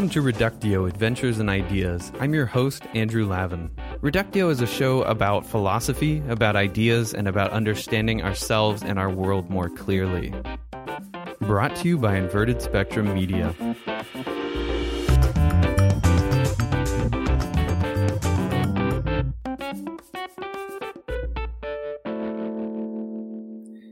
Welcome to Reductio Adventures and Ideas. I'm your host, Andrew Lavin. Reductio is a show about philosophy, about ideas, and about understanding ourselves and our world more clearly. Brought to you by Inverted Spectrum Media.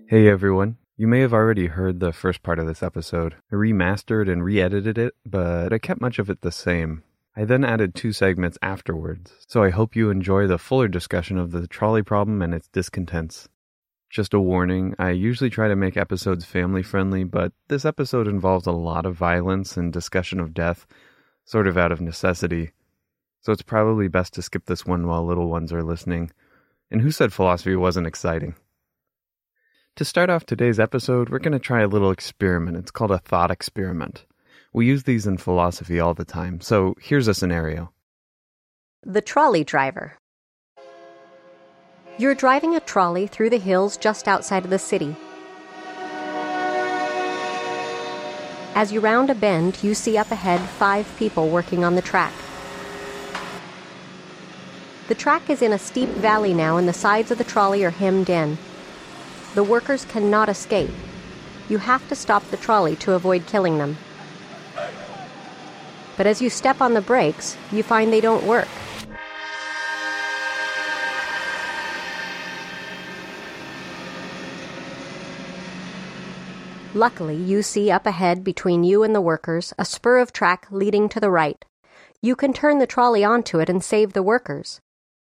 Hey everyone. You may have already heard the first part of this episode. I remastered and re edited it, but I kept much of it the same. I then added two segments afterwards, so I hope you enjoy the fuller discussion of the trolley problem and its discontents. Just a warning, I usually try to make episodes family friendly, but this episode involves a lot of violence and discussion of death, sort of out of necessity. So it's probably best to skip this one while little ones are listening. And who said philosophy wasn't exciting? To start off today's episode, we're going to try a little experiment. It's called a thought experiment. We use these in philosophy all the time, so here's a scenario. The trolley driver. You're driving a trolley through the hills just outside of the city. As you round a bend, you see up ahead five people working on the track. The track is in a steep valley now, and the sides of the trolley are hemmed in. The workers cannot escape. You have to stop the trolley to avoid killing them. But as you step on the brakes, you find they don't work. Luckily, you see up ahead between you and the workers a spur of track leading to the right. You can turn the trolley onto it and save the workers.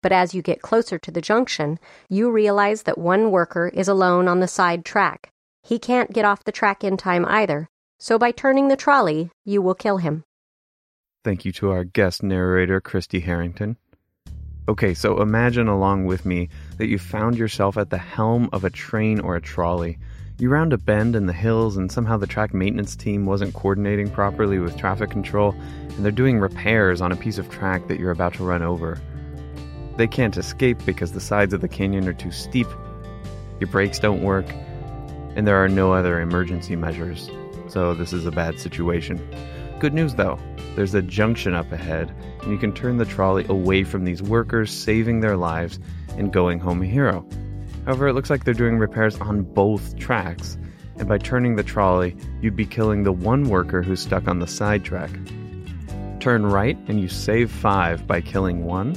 But as you get closer to the junction, you realize that one worker is alone on the side track. He can't get off the track in time either, so by turning the trolley, you will kill him. Thank you to our guest narrator, Christy Harrington. Okay, so imagine along with me that you found yourself at the helm of a train or a trolley. You round a bend in the hills, and somehow the track maintenance team wasn't coordinating properly with traffic control, and they're doing repairs on a piece of track that you're about to run over. They can't escape because the sides of the canyon are too steep, your brakes don't work, and there are no other emergency measures. So, this is a bad situation. Good news though, there's a junction up ahead, and you can turn the trolley away from these workers, saving their lives and going home a hero. However, it looks like they're doing repairs on both tracks, and by turning the trolley, you'd be killing the one worker who's stuck on the side track. Turn right, and you save five by killing one,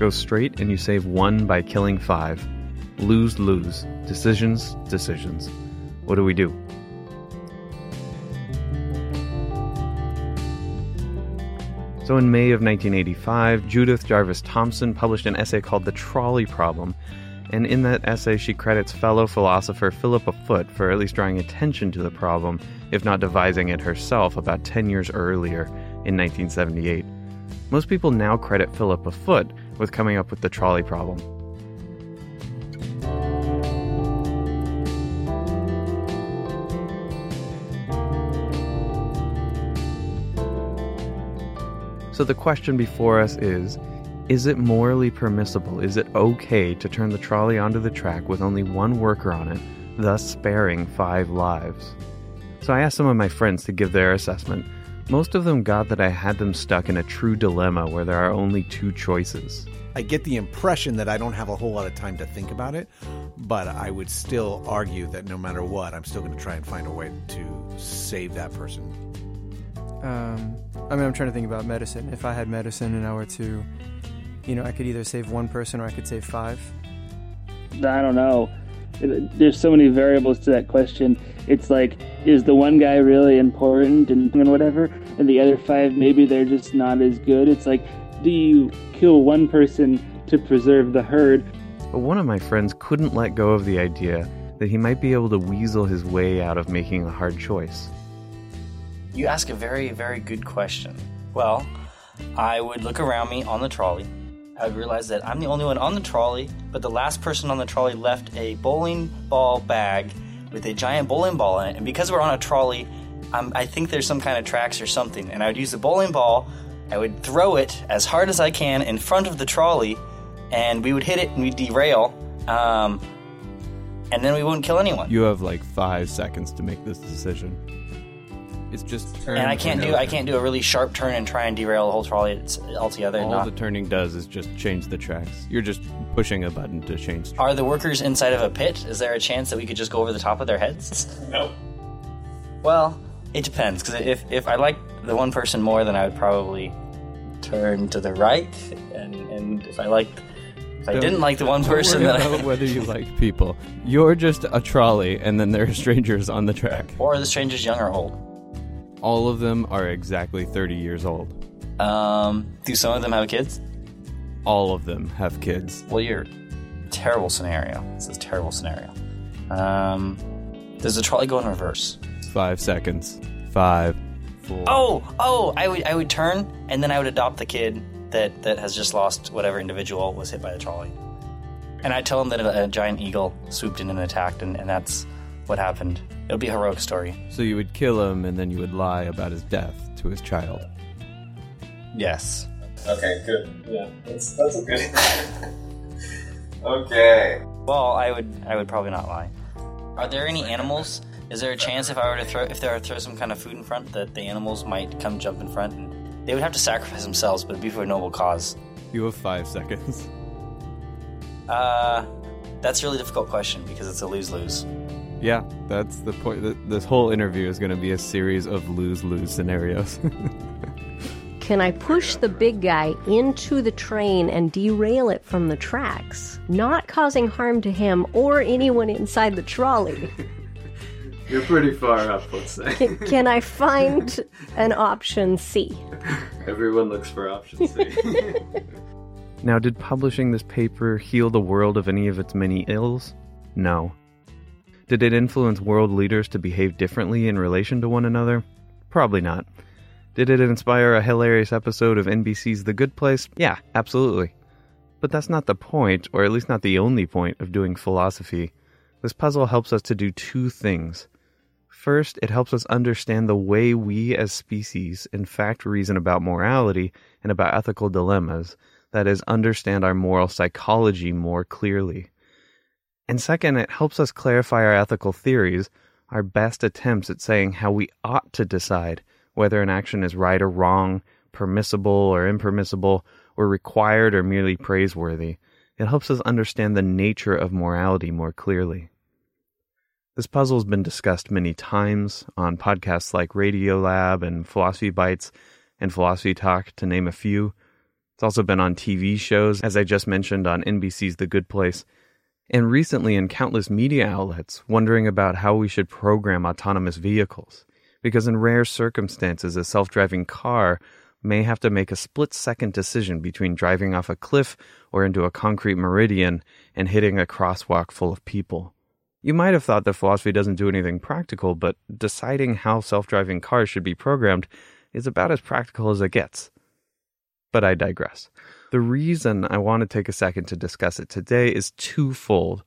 Go straight and you save one by killing five. Lose, lose. Decisions, decisions. What do we do? So, in May of 1985, Judith Jarvis Thomson published an essay called The Trolley Problem. And in that essay, she credits fellow philosopher Philippa Foot for at least drawing attention to the problem, if not devising it herself about 10 years earlier in 1978. Most people now credit Philippa Foot with coming up with the trolley problem. So the question before us is Is it morally permissible? Is it okay to turn the trolley onto the track with only one worker on it, thus sparing five lives? So I asked some of my friends to give their assessment. Most of them got that I had them stuck in a true dilemma where there are only two choices. I get the impression that I don't have a whole lot of time to think about it, but I would still argue that no matter what, I'm still going to try and find a way to save that person. Um, I mean, I'm trying to think about medicine. If I had medicine and I were to, you know, I could either save one person or I could save five. I don't know. There's so many variables to that question. It's like, is the one guy really important and, and whatever, and the other five maybe they're just not as good? It's like, do you kill one person to preserve the herd? But one of my friends couldn't let go of the idea that he might be able to weasel his way out of making a hard choice. You ask a very, very good question. Well, I would look around me on the trolley. I would realize that I'm the only one on the trolley, but the last person on the trolley left a bowling ball bag with a giant bowling ball in it. And because we're on a trolley, I'm, I think there's some kind of tracks or something. And I would use the bowling ball I would throw it as hard as I can in front of the trolley, and we would hit it and we'd derail, um, and then we wouldn't kill anyone. You have like five seconds to make this decision. It's just turn. and I can't do no I turn. can't do a really sharp turn and try and derail the whole trolley it's altogether. All Not- the turning does is just change the tracks. You're just pushing a button to change. Are the workers inside of a pit? Is there a chance that we could just go over the top of their heads? No. Well, it depends. Because if, if I like the one person more, then I would probably turn to the right. And, and if I liked, if I didn't like the one person, worry then about I, whether you like people. You're just a trolley, and then there are strangers on the track. or the stranger's young or old. All of them are exactly 30 years old. Um, do some of them have kids? All of them have kids. Well, you're terrible scenario. This is a terrible scenario. Um, does the trolley go in reverse? Five seconds. Five. Four. Oh, oh! I would, I would turn, and then I would adopt the kid that that has just lost whatever individual was hit by the trolley, and I tell him that a, a giant eagle swooped in and attacked, and, and that's what happened. It'll be a heroic story. So you would kill him, and then you would lie about his death to his child. Yes. Okay, good. Yeah, that's that's a good. okay. Well, I would, I would probably not lie. Are there any animals? Is there a chance if I were to throw, if there were to throw some kind of food in front, that the animals might come jump in front? And they would have to sacrifice themselves, but it'd be for a noble cause. You have five seconds. Uh, that's a really difficult question because it's a lose lose. Yeah, that's the point. This whole interview is going to be a series of lose lose scenarios. Can I push the big guy into the train and derail it from the tracks, not causing harm to him or anyone inside the trolley? You're pretty far up, let's say. Can, can I find an option C? Everyone looks for option C. now, did publishing this paper heal the world of any of its many ills? No. Did it influence world leaders to behave differently in relation to one another? Probably not. Did it inspire a hilarious episode of NBC's The Good Place? Yeah, absolutely. But that's not the point, or at least not the only point, of doing philosophy. This puzzle helps us to do two things. First, it helps us understand the way we as species, in fact, reason about morality and about ethical dilemmas, that is, understand our moral psychology more clearly. And second, it helps us clarify our ethical theories, our best attempts at saying how we ought to decide whether an action is right or wrong, permissible or impermissible, or required or merely praiseworthy. It helps us understand the nature of morality more clearly. This puzzle has been discussed many times on podcasts like Radiolab and Philosophy Bites and Philosophy Talk, to name a few. It's also been on TV shows, as I just mentioned on NBC's The Good Place, and recently in countless media outlets wondering about how we should program autonomous vehicles. Because in rare circumstances, a self driving car may have to make a split second decision between driving off a cliff or into a concrete meridian and hitting a crosswalk full of people. You might have thought that philosophy doesn't do anything practical, but deciding how self driving cars should be programmed is about as practical as it gets. But I digress. The reason I want to take a second to discuss it today is twofold.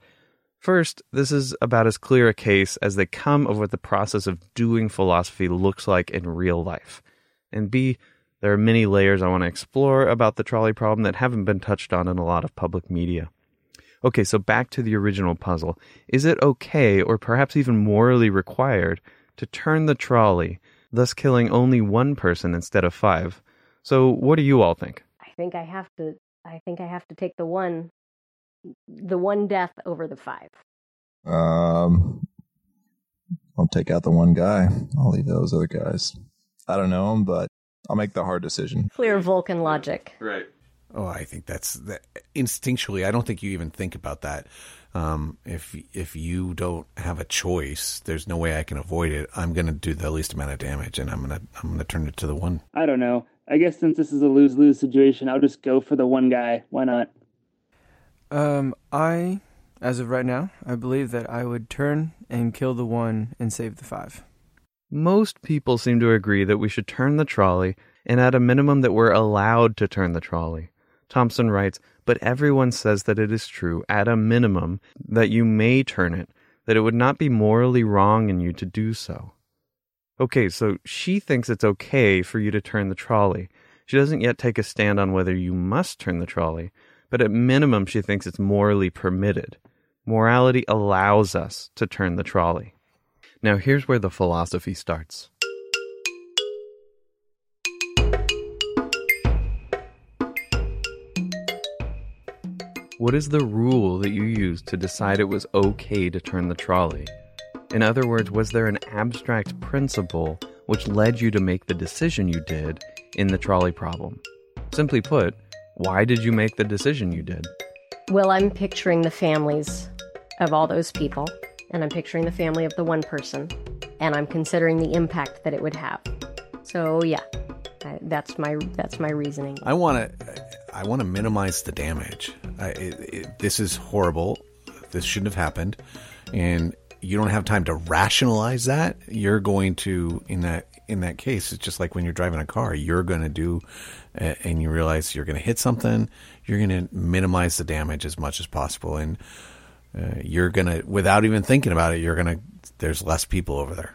First, this is about as clear a case as they come of what the process of doing philosophy looks like in real life. And B, there are many layers I want to explore about the trolley problem that haven't been touched on in a lot of public media. Okay, so back to the original puzzle. Is it okay, or perhaps even morally required, to turn the trolley, thus killing only one person instead of five? So, what do you all think? I think I have to. I think I have to take the one, the one death over the five. Um, I'll take out the one guy. I'll leave those other guys. I don't know him, but I'll make the hard decision. Clear Vulcan logic. Right. Oh, I think that's that, instinctually. I don't think you even think about that. Um, if if you don't have a choice, there's no way I can avoid it. I'm going to do the least amount of damage, and I'm gonna I'm gonna turn it to the one. I don't know. I guess since this is a lose lose situation, I'll just go for the one guy. Why not? Um, I, as of right now, I believe that I would turn and kill the one and save the five. Most people seem to agree that we should turn the trolley, and at a minimum, that we're allowed to turn the trolley. Thomson writes, but everyone says that it is true, at a minimum, that you may turn it, that it would not be morally wrong in you to do so. Okay, so she thinks it's okay for you to turn the trolley. She doesn't yet take a stand on whether you must turn the trolley, but at minimum, she thinks it's morally permitted. Morality allows us to turn the trolley. Now, here's where the philosophy starts. What is the rule that you used to decide it was okay to turn the trolley? In other words, was there an abstract principle which led you to make the decision you did in the trolley problem? Simply put, why did you make the decision you did? Well, I'm picturing the families of all those people, and I'm picturing the family of the one person, and I'm considering the impact that it would have. So, yeah, I, that's my that's my reasoning. I want to I want to minimize the damage. I, it, it, this is horrible. This shouldn't have happened, and you don't have time to rationalize that. You're going to in that in that case. It's just like when you're driving a car. You're going to do, uh, and you realize you're going to hit something. You're going to minimize the damage as much as possible, and uh, you're going to without even thinking about it. You're going to there's less people over there.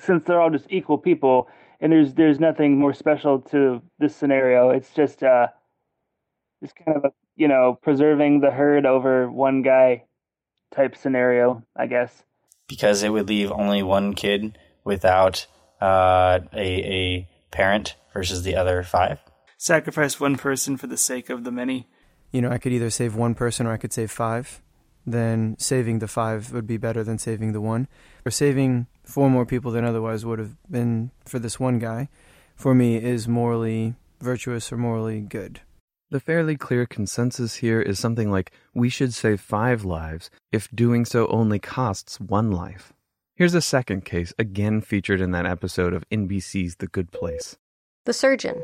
Since they're all just equal people, and there's there's nothing more special to this scenario. It's just uh, just kind of a you know preserving the herd over one guy type scenario, I guess. Because it would leave only one kid without uh, a a parent versus the other five. Sacrifice one person for the sake of the many. You know, I could either save one person or I could save five. Then saving the five would be better than saving the one. Or saving four more people than otherwise would have been for this one guy, for me, is morally virtuous or morally good. The fairly clear consensus here is something like we should save five lives if doing so only costs one life. Here's a second case, again featured in that episode of NBC's The Good Place. The surgeon.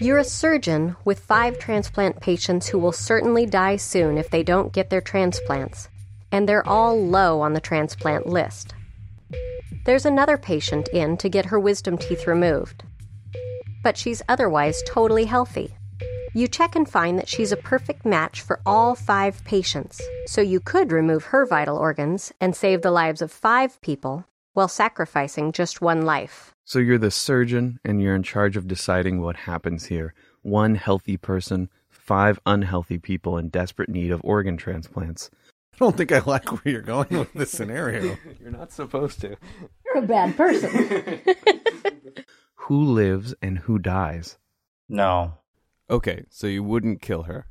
You're a surgeon with five transplant patients who will certainly die soon if they don't get their transplants, and they're all low on the transplant list. There's another patient in to get her wisdom teeth removed, but she's otherwise totally healthy. You check and find that she's a perfect match for all five patients, so you could remove her vital organs and save the lives of five people while sacrificing just one life. So you're the surgeon and you're in charge of deciding what happens here. One healthy person, five unhealthy people in desperate need of organ transplants. I don't think I like where you're going with this scenario. You're not supposed to. You're a bad person. Who lives and who dies? No, Okay, so you wouldn't kill her.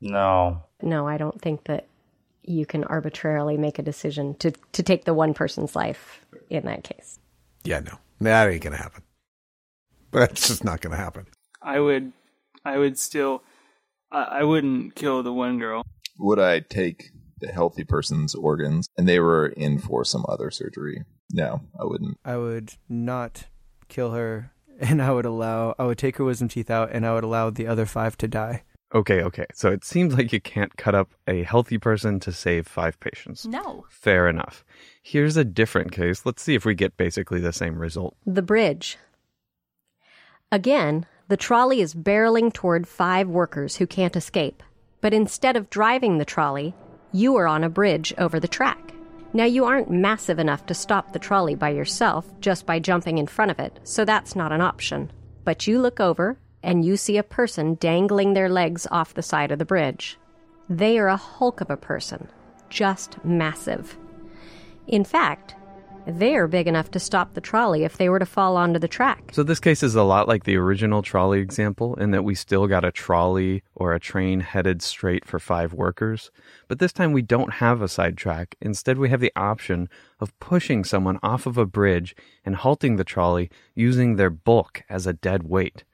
no. no, I don't think that you can arbitrarily make a decision to, to take the one person's life in that case. Yeah, no, that ain't gonna happen. That's just not gonna happen. I would, I would still, I, I wouldn't kill the one girl. Would I take the healthy person's organs and they were in for some other surgery? No, I wouldn't. I would not kill her, and I would allow, I would take her wisdom teeth out, and I would allow the other five to die. Okay, okay. So it seems like you can't cut up a healthy person to save five patients. No. Fair enough. Here's a different case. Let's see if we get basically the same result. The bridge. Again, the trolley is barreling toward five workers who can't escape. But instead of driving the trolley, you are on a bridge over the track. Now, you aren't massive enough to stop the trolley by yourself just by jumping in front of it, so that's not an option. But you look over and you see a person dangling their legs off the side of the bridge. They are a hulk of a person, just massive. In fact, they are big enough to stop the trolley if they were to fall onto the track. So this case is a lot like the original trolley example in that we still got a trolley or a train headed straight for five workers. But this time we don't have a sidetrack. Instead, we have the option of pushing someone off of a bridge and halting the trolley using their bulk as a dead weight.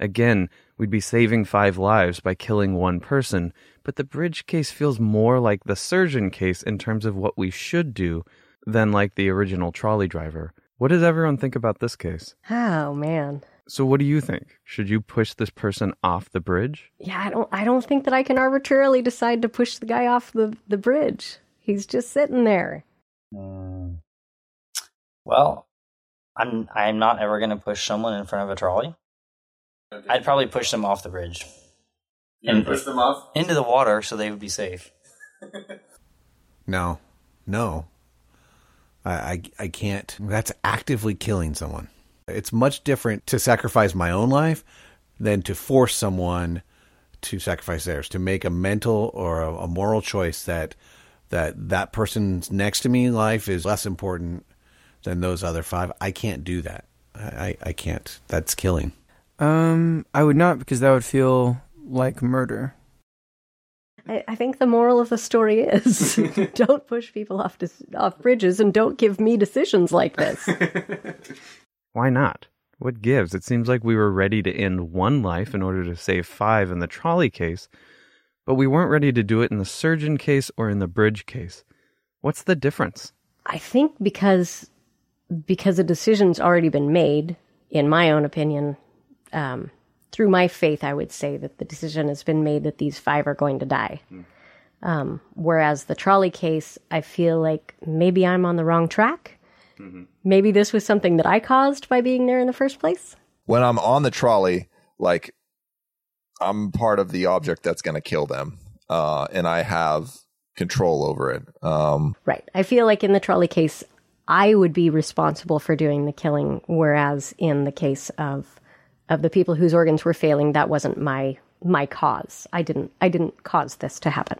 Again, we'd be saving five lives by killing one person, but the bridge case feels more like the surgeon case in terms of what we should do than like the original trolley driver. What does everyone think about this case? Oh man. So what do you think? Should you push this person off the bridge? Yeah, I don't I don't think that I can arbitrarily decide to push the guy off the, the bridge. He's just sitting there. Mm. Well, I'm I'm not ever going to push someone in front of a trolley. I'd probably push them off the bridge You would push them off? into the water so they would be safe. No, no. I, I, I can't. That's actively killing someone. It's much different to sacrifice my own life than to force someone to sacrifice theirs. To make a mental or a, a moral choice that that that person's next to me life is less important than those other five. I can't do that. I, I, I can't. That's killing. Um, I would not because that would feel like murder. I, I think the moral of the story is don't push people off dis- off bridges and don't give me decisions like this. Why not? What gives? It seems like we were ready to end one life in order to save five in the trolley case, but we weren't ready to do it in the surgeon case or in the bridge case. What's the difference? I think because because a decision's already been made, in my own opinion, um, through my faith, I would say that the decision has been made that these five are going to die. Um, whereas the trolley case, I feel like maybe I'm on the wrong track. Maybe this was something that I caused by being there in the first place. When I'm on the trolley, like I'm part of the object that's going to kill them, uh, and I have control over it. Um, Right. I feel like in the trolley case, I would be responsible for doing the killing, whereas in the case of of the people whose organs were failing, that wasn't my my cause. I didn't I didn't cause this to happen.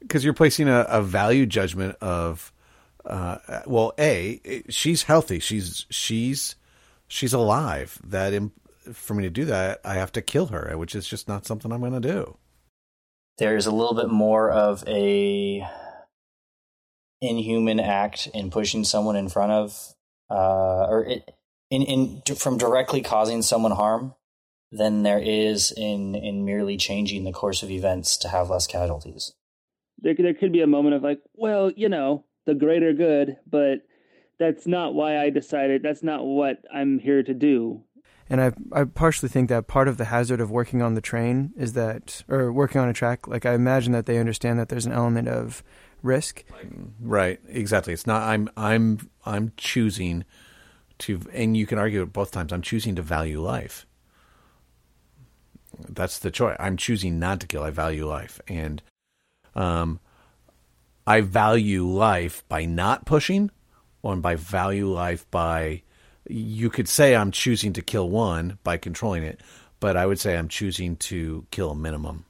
because you're placing a, a value judgment of uh, well a she's healthy she's she's she's alive that im- for me to do that i have to kill her which is just not something i'm going to do There's a little bit more of a inhuman act in pushing someone in front of, uh, or it, in in from directly causing someone harm than there is in in merely changing the course of events to have less casualties. There, there could be a moment of like, well, you know, the greater good, but that's not why I decided. That's not what I'm here to do. And I I partially think that part of the hazard of working on the train is that, or working on a track, like I imagine that they understand that there's an element of risk. right exactly it's not i'm i'm i'm choosing to and you can argue it both times i'm choosing to value life that's the choice i'm choosing not to kill i value life and um i value life by not pushing or by value life by you could say i'm choosing to kill one by controlling it but i would say i'm choosing to kill a minimum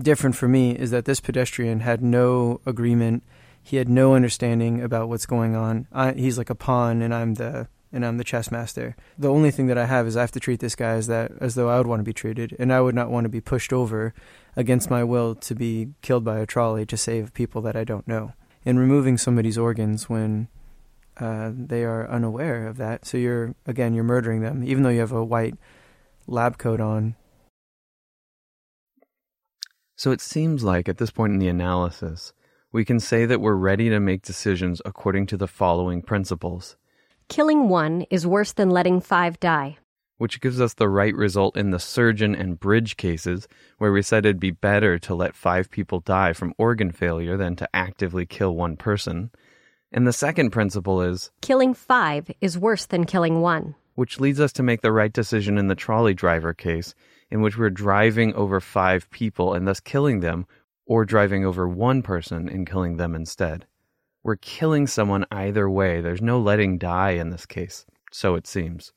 Different for me is that this pedestrian had no agreement. He had no understanding about what's going on. I, he's like a pawn, and I'm the and I'm the chess master. The only thing that I have is I have to treat this guy as that as though I would want to be treated, and I would not want to be pushed over against my will to be killed by a trolley to save people that I don't know. And removing somebody's organs when uh, they are unaware of that, so you're again you're murdering them, even though you have a white lab coat on. So it seems like at this point in the analysis, we can say that we're ready to make decisions according to the following principles, Killing one is worse than letting five die. which gives us the right result in the surgeon and bridge cases, where we said it'd be better to let five people die from organ failure than to actively kill one person. And the second principle is, Killing five is worse than killing one. which leads us to make the right decision in the trolley driver case, in which we're driving over five people and thus killing them, or driving over one person and killing them instead. We're killing someone either way. There's no letting die in this case. So it seems.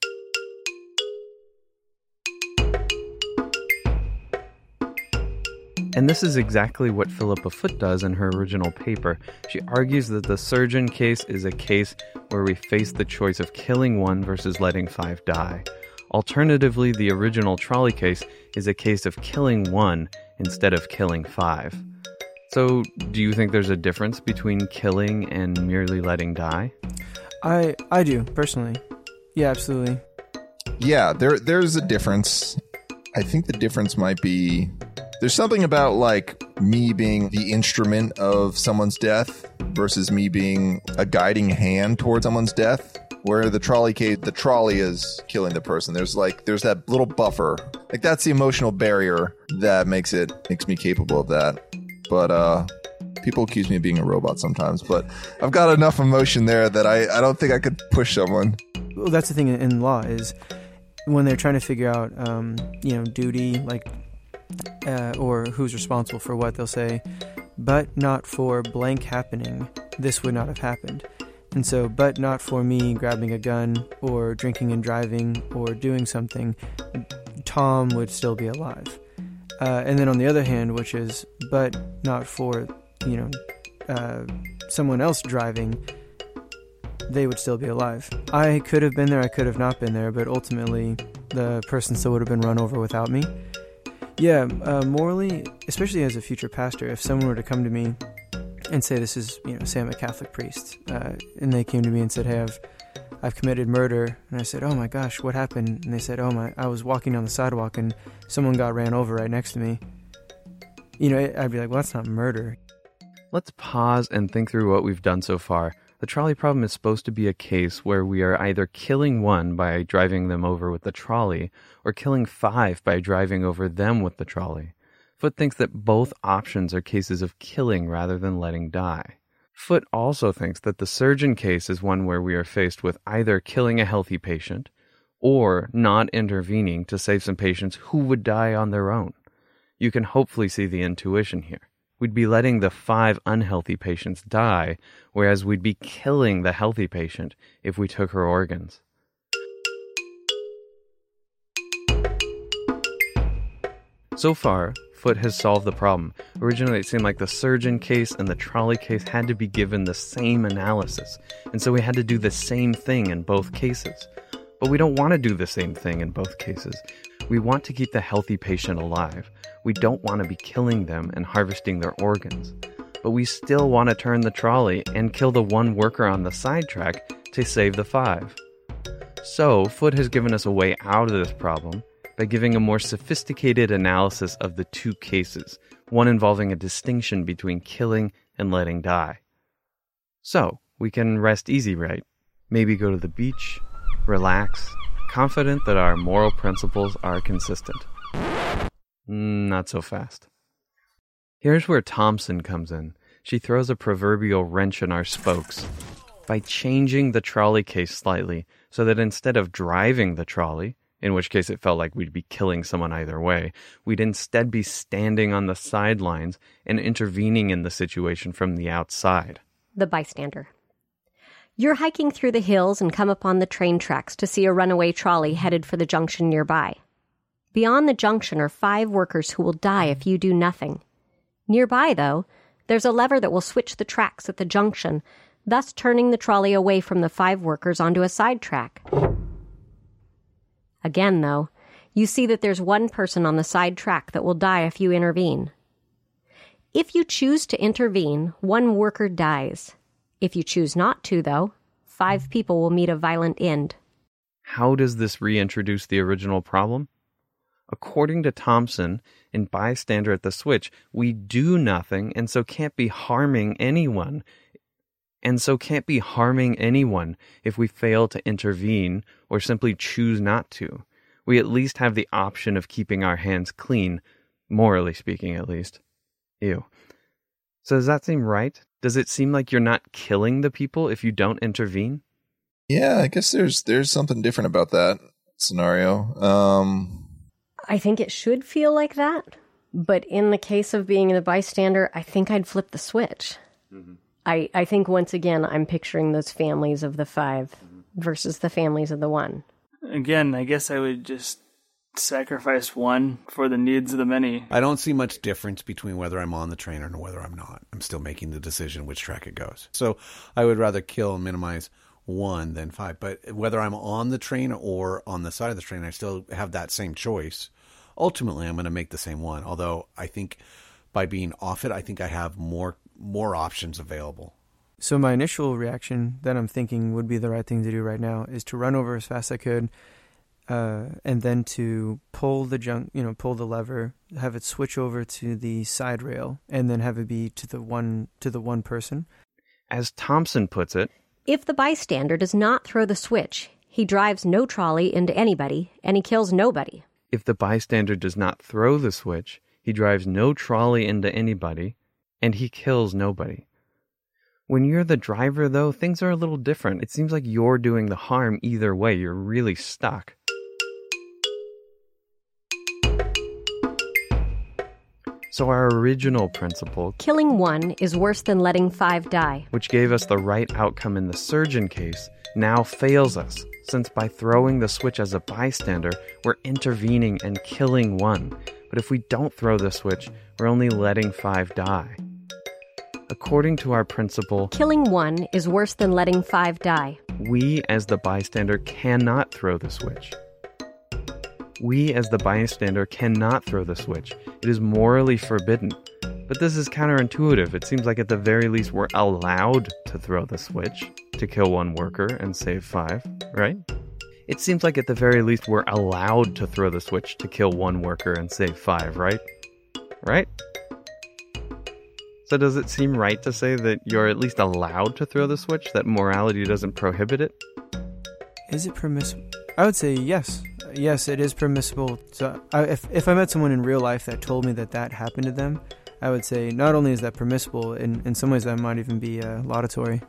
And this is exactly what Philippa Foot does in her original paper. She argues that the surgeon case is a case where we face the choice of killing one versus letting five die. Alternatively, the original trolley case is a case of killing one instead of killing five. So, do you think there's a difference between killing and merely letting die? I I do personally. Yeah, absolutely. Yeah, there there's a difference. I think the difference might be there's something about like me being the instrument of someone's death versus me being a guiding hand towards someone's death. Where the trolley case, the trolley is killing the person. There's like there's that little buffer. Like that's the emotional barrier that makes it makes me capable of that. But uh people accuse me of being a robot sometimes, but I've got enough emotion there that I, I don't think I could push someone. Well, that's the thing in- law is when they're trying to figure out, um, you know, duty, like, uh, or who's responsible for what, they'll say, but not for blank happening, this would not have happened. And so, but not for me grabbing a gun or drinking and driving or doing something, Tom would still be alive. Uh, and then on the other hand, which is, but not for, you know, uh, someone else driving, they would still be alive. I could have been there, I could have not been there, but ultimately the person still would have been run over without me. Yeah, uh, morally, especially as a future pastor, if someone were to come to me and say, "This is, you know, say I'm a Catholic priest," uh, and they came to me and said, "Hey, I've, I've committed murder," and I said, "Oh my gosh, what happened?" And they said, "Oh my, I was walking down the sidewalk and someone got ran over right next to me." You know, I'd be like, "Well, that's not murder." Let's pause and think through what we've done so far. The trolley problem is supposed to be a case where we are either killing one by driving them over with the trolley or killing five by driving over them with the trolley. Foot thinks that both options are cases of killing rather than letting die. Foot also thinks that the surgeon case is one where we are faced with either killing a healthy patient or not intervening to save some patients who would die on their own. You can hopefully see the intuition here. We'd be letting the five unhealthy patients die, whereas we'd be killing the healthy patient if we took her organs. So far, Foot has solved the problem. Originally, it seemed like the surgeon case and the trolley case had to be given the same analysis, and so we had to do the same thing in both cases. But we don't want to do the same thing in both cases. We want to keep the healthy patient alive. We don't want to be killing them and harvesting their organs. But we still want to turn the trolley and kill the one worker on the sidetrack to save the five. So, Foot has given us a way out of this problem by giving a more sophisticated analysis of the two cases, one involving a distinction between killing and letting die. So, we can rest easy, right? Maybe go to the beach, relax, confident that our moral principles are consistent. Mm, Not so fast. Here's where Thomson comes in. She throws a proverbial wrench in our spokes by changing the trolley case slightly so that instead of driving the trolley, in which case it felt like we'd be killing someone either way, we'd instead be standing on the sidelines and intervening in the situation from the outside. The bystander. You're hiking through the hills and come upon the train tracks to see a runaway trolley headed for the junction nearby. Beyond the junction are five workers who will die if you do nothing. Nearby, though, there's a lever that will switch the tracks at the junction, thus turning the trolley away from the five workers onto a side track. Again, though, you see that there's one person on the side track that will die if you intervene. If you choose to intervene, one worker dies. If you choose not to, though, five people will meet a violent end. How does this reintroduce the original problem? According to Thomson, in Bystander at the Switch, we do nothing and so can't be harming anyone. And so can't be harming anyone if we fail to intervene or simply choose not to. We at least have the option of keeping our hands clean, morally speaking, at least. Ew. So does that seem right? Does it seem like you're not killing the people if you don't intervene? Yeah, I guess there's there's something different about that scenario. Um, I think it should feel like that, but in the case of being the bystander, I think I'd flip the switch. I, I think once again, I'm picturing those families of the 5 versus the families of the one. Again, I guess I would just sacrifice one for the needs of the many. I don't see much difference between whether I'm on the train or whether I'm not. I'm still making the decision which track it goes. So I would rather kill and minimize one than five. But whether I'm on the train or on the side of the train, I still have that same choice. Ultimately, I'm going to make the same one. Although I think by being off it, I think I have more more options available. So my initial reaction that I'm thinking would be the right thing to do right now is to run over as fast as I could, uh, and then to pull the junk, you know, pull the lever, have it switch over to the side rail, and then have it be to the one to the one person. As Thomson puts it, If the bystander does not throw the switch, he drives no trolley into anybody and he kills nobody. if the bystander does not throw the switch, he drives no trolley into anybody, and he kills nobody. When you're the driver, though, things are a little different. It seems like you're doing the harm either way. You're really stuck. So, our original principle, Killing one is worse than letting five die. which gave us the right outcome in the surgeon case, now fails us, since by throwing the switch as a bystander, we're intervening and killing one. But if we don't throw the switch, we're only letting five die. According to our principle, Killing one is worse than letting five die. we as the bystander cannot throw the switch. We, as the bystander, cannot throw the switch. It is morally forbidden. But this is counterintuitive. It seems like at the very least we're allowed to throw the switch to kill one worker and save five, right? It seems like at the very least we're allowed to throw the switch to kill one worker and save five, right? Right? So does it seem right to say that you're at least allowed to throw the switch, that morality doesn't prohibit it? Is it permissible? I would say yes. Yes, it is permissible. To, I, if if I met someone in real life that told me that that happened to them, I would say not only is that permissible, in in some ways that might even be uh, laudatory.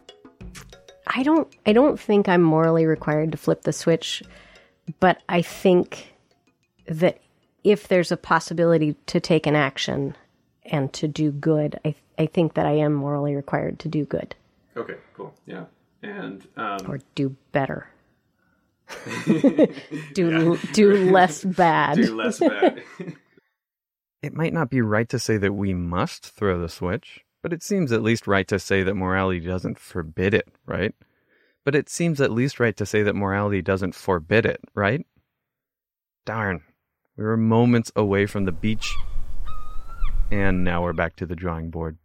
I don't I don't think I'm morally required to flip the switch, but I think that if there's a possibility to take an action and to do good, I I think that I am morally required to do good Okay, cool. Yeah. And um, or do better. do do less bad. do less bad. It might not be right to say that we must throw the switch, but it seems at least right to say that morality doesn't forbid it, right? But it seems at least right to say that morality doesn't forbid it, right? Darn. We were moments away from the beach, and now we're back to the drawing board.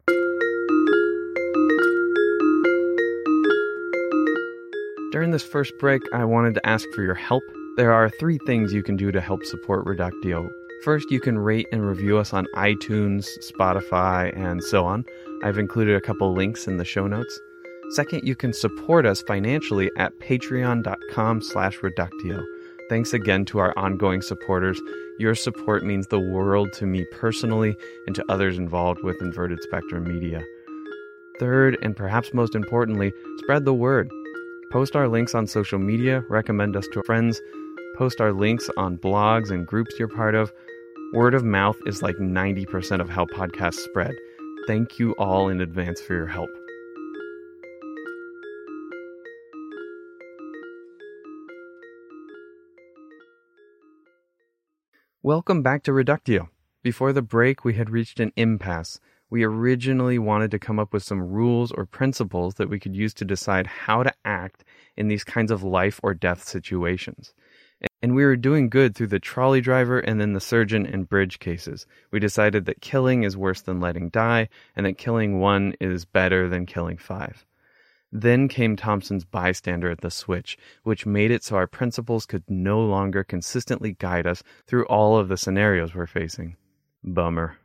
During this first break, I wanted to ask for your help. There are three things you can do to help support Reductio. First, you can rate and review us on iTunes, Spotify, and so on. I've included a couple links in the show notes. Second, you can support us financially at patreon.com slash reductio. Thanks again to our ongoing supporters. Your support means the world to me personally and to others involved with Inverted Spectrum Media. Third, and perhaps most importantly, spread the word. Post our links on social media, recommend us to friends, post our links on blogs and groups you're part of. Word of mouth is like 90% of how podcasts spread. Thank you all in advance for your help. Welcome back to Reductio. Before the break, we had reached an impasse. We originally wanted to come up with some rules or principles that we could use to decide how to act in these kinds of life or death situations. And we were doing good through the trolley driver and then the surgeon and bridge cases. We decided that killing is worse than letting die, and that killing one is better than killing five. Then came Thomson's bystander at the switch, which made it so our principles could no longer consistently guide us through all of the scenarios we're facing. Bummer.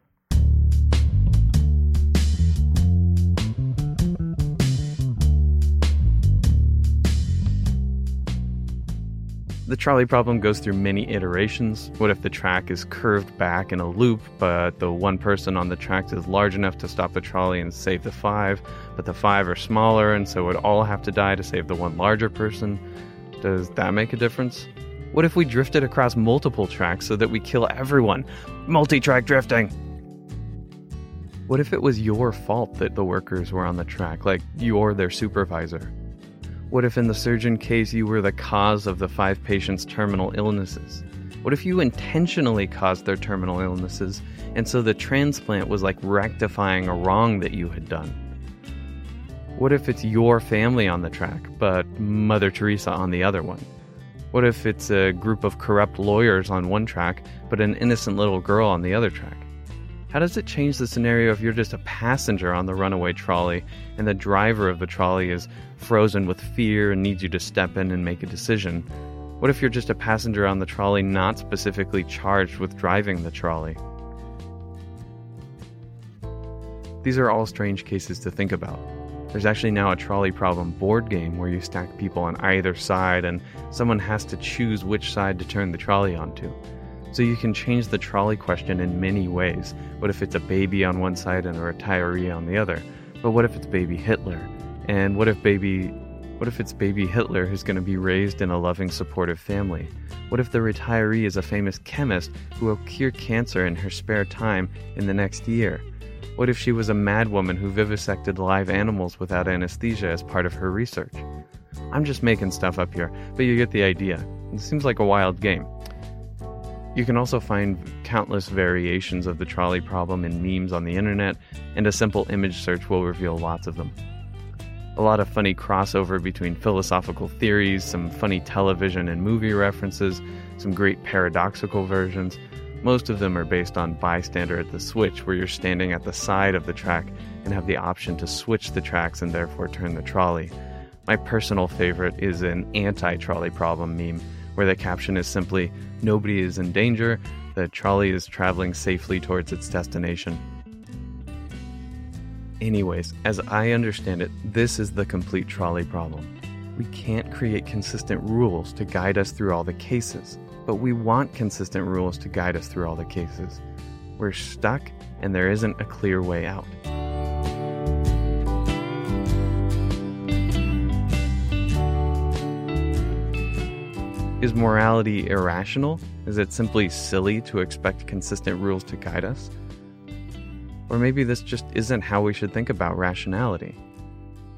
The trolley problem goes through many iterations. What if the track is curved back in a loop, but the one person on the track is large enough to stop the trolley and save the five, but the five are smaller and so would all have to die to save the one larger person? Does that make a difference? What if we drifted across multiple tracks so that we kill everyone? Multi track drifting! What if it was your fault that the workers were on the track, like you're their supervisor? What if, in the surgeon case, you were the cause of the five patients' terminal illnesses? What if you intentionally caused their terminal illnesses, and so the transplant was like rectifying a wrong that you had done? What if it's your family on the track, but Mother Teresa on the other one? What if it's a group of corrupt lawyers on one track, but an innocent little girl on the other track? How does it change the scenario if you're just a passenger on the runaway trolley and the driver of the trolley is frozen with fear and needs you to step in and make a decision? What if you're just a passenger on the trolley not specifically charged with driving the trolley? These are all strange cases to think about. There's actually now a trolley problem board game where you stack people on either side and someone has to choose which side to turn the trolley onto. So you can change the trolley question in many ways. What if it's a baby on one side and a retiree on the other? But what if it's baby Hitler? And what if baby what if it's baby Hitler who's going to be raised in a loving supportive family? What if the retiree is a famous chemist who will cure cancer in her spare time in the next year? What if she was a madwoman who vivisected live animals without anesthesia as part of her research? I'm just making stuff up here, but you get the idea. It seems like a wild game. You can also find countless variations of the trolley problem in memes on the internet, and a simple image search will reveal lots of them. A lot of funny crossover between philosophical theories, some funny television and movie references, some great paradoxical versions. Most of them are based on bystander at the switch, where you're standing at the side of the track and have the option to switch the tracks and therefore turn the trolley. My personal favorite is an anti trolley problem meme, where the caption is simply, Nobody is in danger, the trolley is traveling safely towards its destination. Anyways, as I understand it, this is the complete trolley problem. We can't create consistent rules to guide us through all the cases, but we want consistent rules to guide us through all the cases. We're stuck, and there isn't a clear way out. Is morality irrational? Is it simply silly to expect consistent rules to guide us? Or maybe this just isn't how we should think about rationality.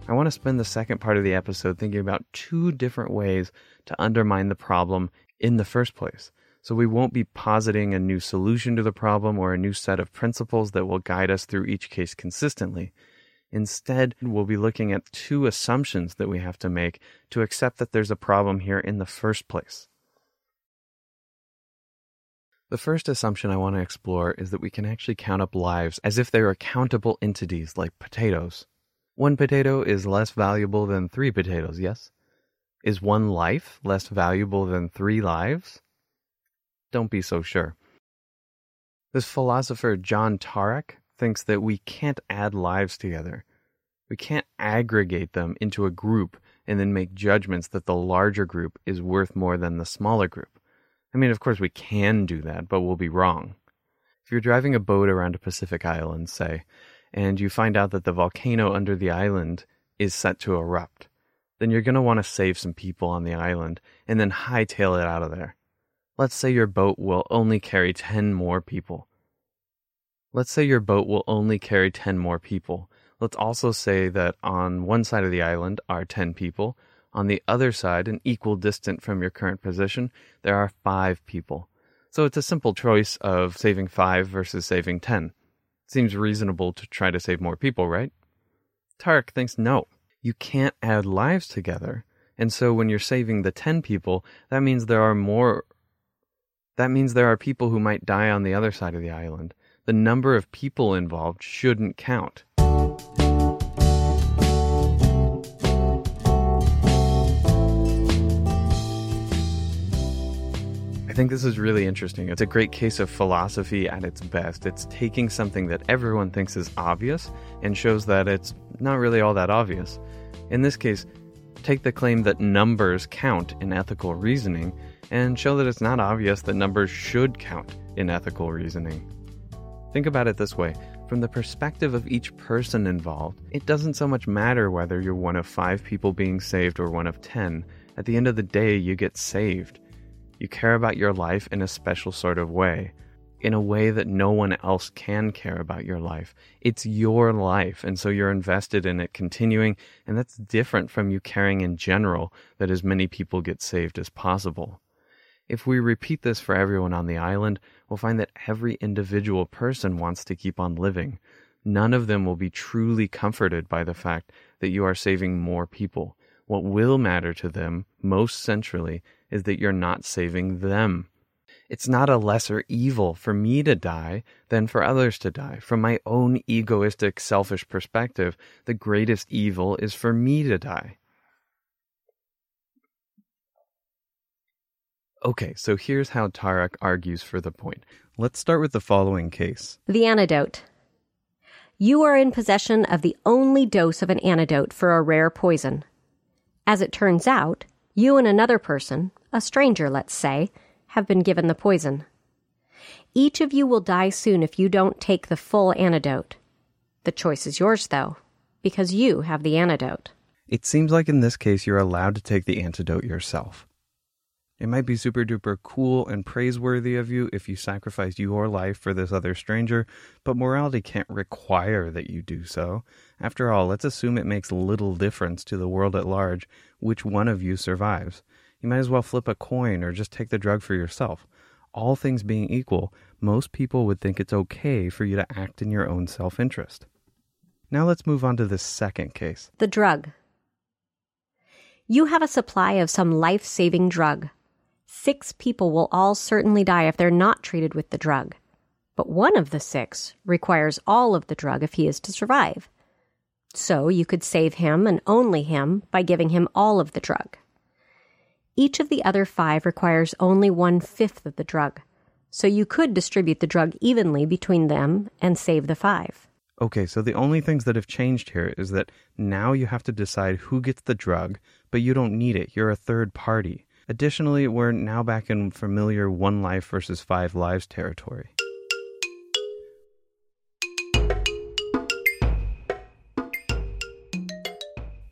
I want to spend the second part of the episode thinking about two different ways to undermine the problem in the first place. So we won't be positing a new solution to the problem or a new set of principles that will guide us through each case consistently. Instead, we'll be looking at two assumptions that we have to make to accept that there's a problem here in the first place. The first assumption I want to explore is that we can actually count up lives as if they are countable entities like potatoes. One potato is less valuable than three potatoes, yes? Is one life less valuable than three lives? Don't be so sure. This philosopher John Taurek thinks that we can't add lives together. We can't aggregate them into a group and then make judgments that the larger group is worth more than the smaller group. I mean, of course, we can do that, but we'll be wrong. If you're driving a boat around a Pacific island, say, and you find out that the volcano under the island is set to erupt, then you're going to want to save some people on the island and then hightail it out of there. Let's say your boat will only carry 10 more people. Let's say your boat will only carry 10 more people. Let's also say that on one side of the island are 10 people. On the other side, an equal distance from your current position, there are 5 people. So it's a simple choice of saving 5 versus saving 10. Seems reasonable to try to save more people, right? Taurek thinks no. You can't add lives together. And so when you're saving the 10 people, that means there are more. That means there are people who might die on the other side of the island the number of people involved shouldn't count. I think this is really interesting. It's a great case of philosophy at its best. It's taking something that everyone thinks is obvious and shows that it's not really all that obvious. In this case, take the claim that numbers count in ethical reasoning and show that it's not obvious that numbers should count in ethical reasoning. Think about it this way from the perspective of each person involved, it doesn't so much matter whether you're one of five people being saved or one of ten. At the end of the day, you get saved. You care about your life in a special sort of way, in a way that no one else can care about your life. It's your life, and so you're invested in it continuing, and that's different from you caring in general that as many people get saved as possible. If we repeat this for everyone on the island, we'll find that every individual person wants to keep on living. None of them will be truly comforted by the fact that you are saving more people. What will matter to them, most centrally, is that you're not saving them. It's not a lesser evil for me to die than for others to die. From my own egoistic, selfish perspective, the greatest evil is for me to die. Okay, so here's how Taurek argues for the point. Let's start with the following case. The antidote. You are in possession of the only dose of an antidote for a rare poison. As it turns out, you and another person, a stranger, let's say, have been given the poison. Each of you will die soon if you don't take the full antidote. The choice is yours, though, because you have the antidote. It seems like in this case you're allowed to take the antidote yourself. It might be super duper cool and praiseworthy of you if you sacrificed your life for this other stranger, but morality can't require that you do so. After all, let's assume it makes little difference to the world at large which one of you survives. You might as well flip a coin or just take the drug for yourself. All things being equal, most people would think it's okay for you to act in your own self interest. Now let's move on to the second case. The drug. You have a supply of some life saving drug. Six people will all certainly die if they're not treated with the drug. But one of the six requires all of the drug if he is to survive. So you could save him and only him by giving him all of the drug. Each of the other five requires only one fifth of the drug. So you could distribute the drug evenly between them and save the five. Okay, so the only things that have changed here is that now you have to decide who gets the drug, but you don't need it. You're a third party. Additionally, we're now back in familiar one life versus five lives territory.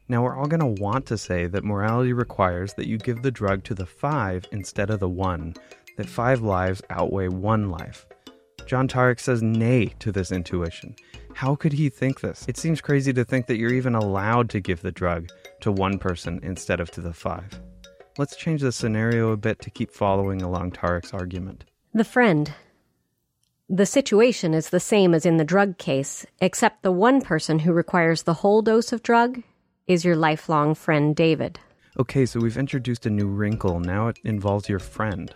Now, we're all going to want to say that morality requires that you give the drug to the five instead of the one, that five lives outweigh one life. John Taurek says nay to this intuition. How could he think this? It seems crazy to think that you're even allowed to give the drug to one person instead of to the five. Let's change the scenario a bit to keep following along Taurek's argument. The friend. The situation is the same as in the drug case, except the one person who requires the whole dose of drug is your lifelong friend David. Okay, so we've introduced a new wrinkle. Now it involves your friend.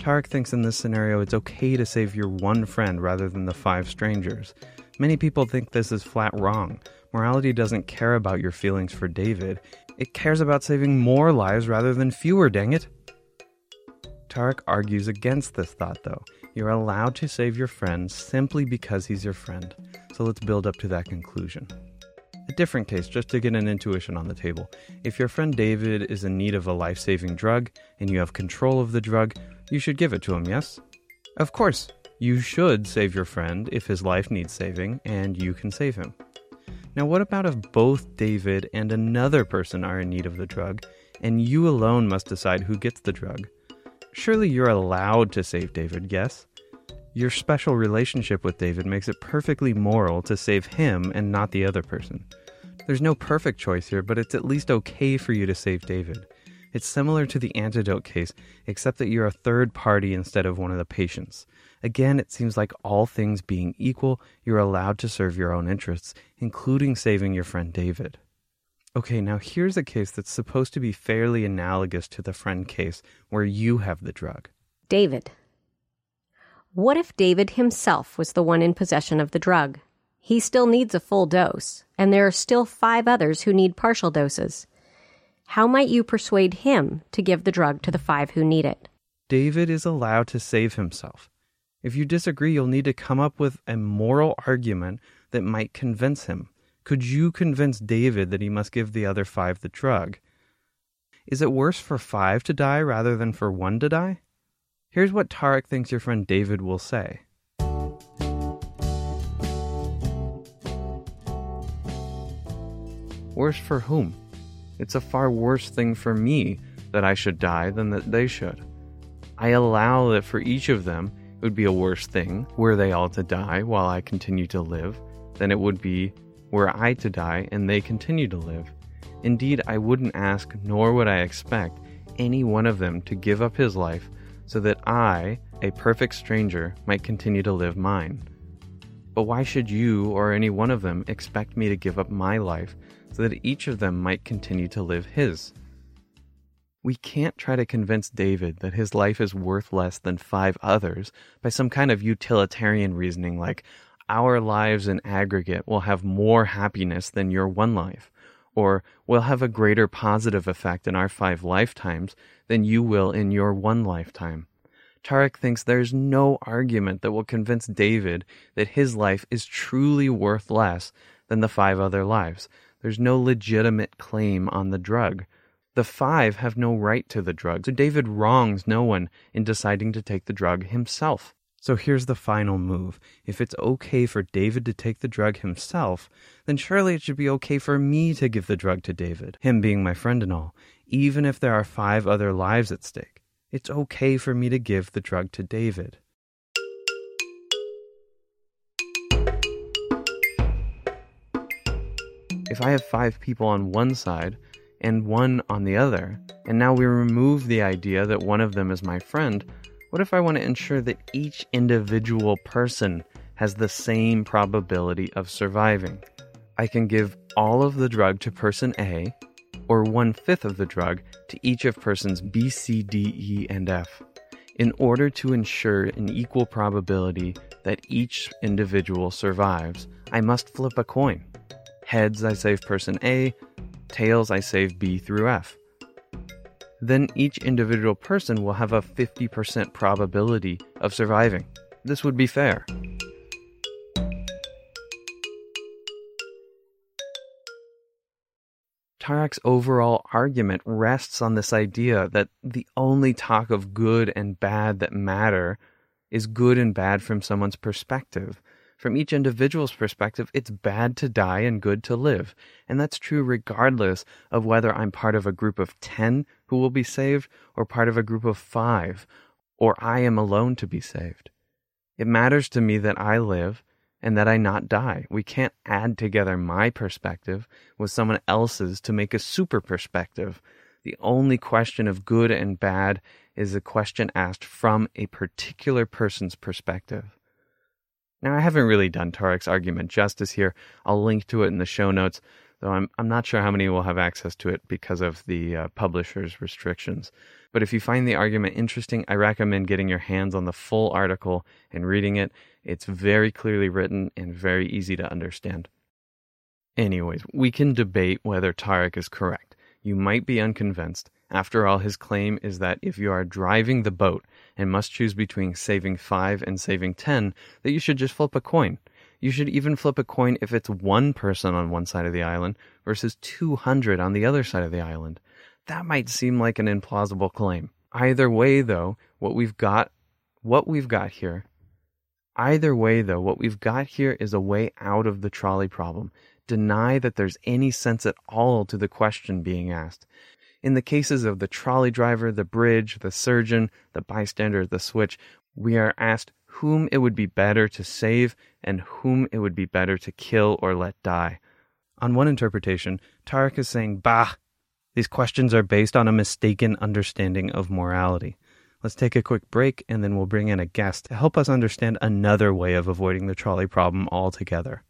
Taurek thinks in this scenario it's okay to save your one friend rather than the five strangers. Many people think this is flat wrong. Morality doesn't care about your feelings for David, it cares about saving more lives rather than fewer, dang it. Taurek argues against this thought, though. You're allowed to save your friend simply because he's your friend. So let's build up to that conclusion. A different case, just to get an intuition on the table. If your friend David is in need of a life saving drug and you have control of the drug, you should give it to him, yes? Of course, you should save your friend if his life needs saving and you can save him. Now, what about if both David and another person are in need of the drug and you alone must decide who gets the drug? Surely you're allowed to save David, yes? Your special relationship with David makes it perfectly moral to save him and not the other person. There's no perfect choice here, but it's at least okay for you to save David. It's similar to the antidote case, except that you're a third party instead of one of the patients. Again, it seems like all things being equal, you're allowed to serve your own interests, including saving your friend David. Okay, now here's a case that's supposed to be fairly analogous to the friend case where you have the drug. David. What if David himself was the one in possession of the drug? He still needs a full dose, and there are still five others who need partial doses. How might you persuade him to give the drug to the five who need it? David is allowed to save himself. If you disagree, you'll need to come up with a moral argument that might convince him. Could you convince David that he must give the other five the drug? Is it worse for five to die rather than for one to die? Here's what Taurek thinks your friend David will say. Worse for whom? It's a far worse thing for me that I should die than that they should. I allow that for each of them, it would be a worse thing were they all to die while I continue to live than it would be were I to die and they continue to live. Indeed, I wouldn't ask, nor would I expect, any one of them to give up his life so that I, a perfect stranger, might continue to live mine. But why should you or any one of them expect me to give up my life so that each of them might continue to live his? We can't try to convince David that his life is worth less than five others by some kind of utilitarian reasoning like, our lives in aggregate will have more happiness than your one life, or will have a greater positive effect in our five lifetimes than you will in your one lifetime. Taurek thinks there's no argument that will convince David that his life is truly worth less than the five other lives. There's no legitimate claim on the drug. The five have no right to the drug, so David wrongs no one in deciding to take the drug himself. So here's the final move. If it's okay for David to take the drug himself, then surely it should be okay for me to give the drug to David, him being my friend and all, even if there are five other lives at stake. It's okay for me to give the drug to David. If I have five people on one side and one on the other, and now we remove the idea that one of them is my friend, what if I want to ensure that each individual person has the same probability of surviving? I can give all of the drug to person A, or one fifth of the drug to each of persons B, C, D, E, and F. In order to ensure an equal probability that each individual survives, I must flip a coin. Heads, I save person A, tails, I save B through F. Then each individual person will have a 50% probability of surviving. This would be fair. Taurek's overall argument rests on this idea that the only talk of good and bad that matter is good and bad from someone's perspective. From each individual's perspective, it's bad to die and good to live. And that's true regardless of whether I'm part of a group of 10 who will be saved or part of a group of 5 or I am alone to be saved. It matters to me that I live and that I not die. We can't add together my perspective with someone else's to make a super perspective. The only question of good and bad is a question asked from a particular person's perspective. Now, I haven't really done Taurek's argument justice here. I'll link to it in the show notes, though I'm, I'm not sure how many will have access to it because of the uh, publisher's restrictions. But if you find the argument interesting, I recommend getting your hands on the full article and reading it. It's very clearly written and very easy to understand. Anyways, we can debate whether Taurek is correct. You might be unconvinced. After all, his claim is that if you are driving the boat and must choose between saving 5 and saving 10, that you should just flip a coin. You should even flip a coin if it's one person on one side of the island versus 200 on the other side of the island. That might seem like an implausible claim. Either way, though, what we've got, what we've got here, either way, though, what we've got here is a way out of the trolley problem. Deny that there's any sense at all to the question being asked. In the cases of the trolley driver, the bridge, the surgeon, the bystander, the switch, we are asked whom it would be better to save and whom it would be better to kill or let die. On one interpretation, Taurek is saying, Bah, these questions are based on a mistaken understanding of morality. Let's take a quick break and then we'll bring in a guest to help us understand another way of avoiding the trolley problem altogether.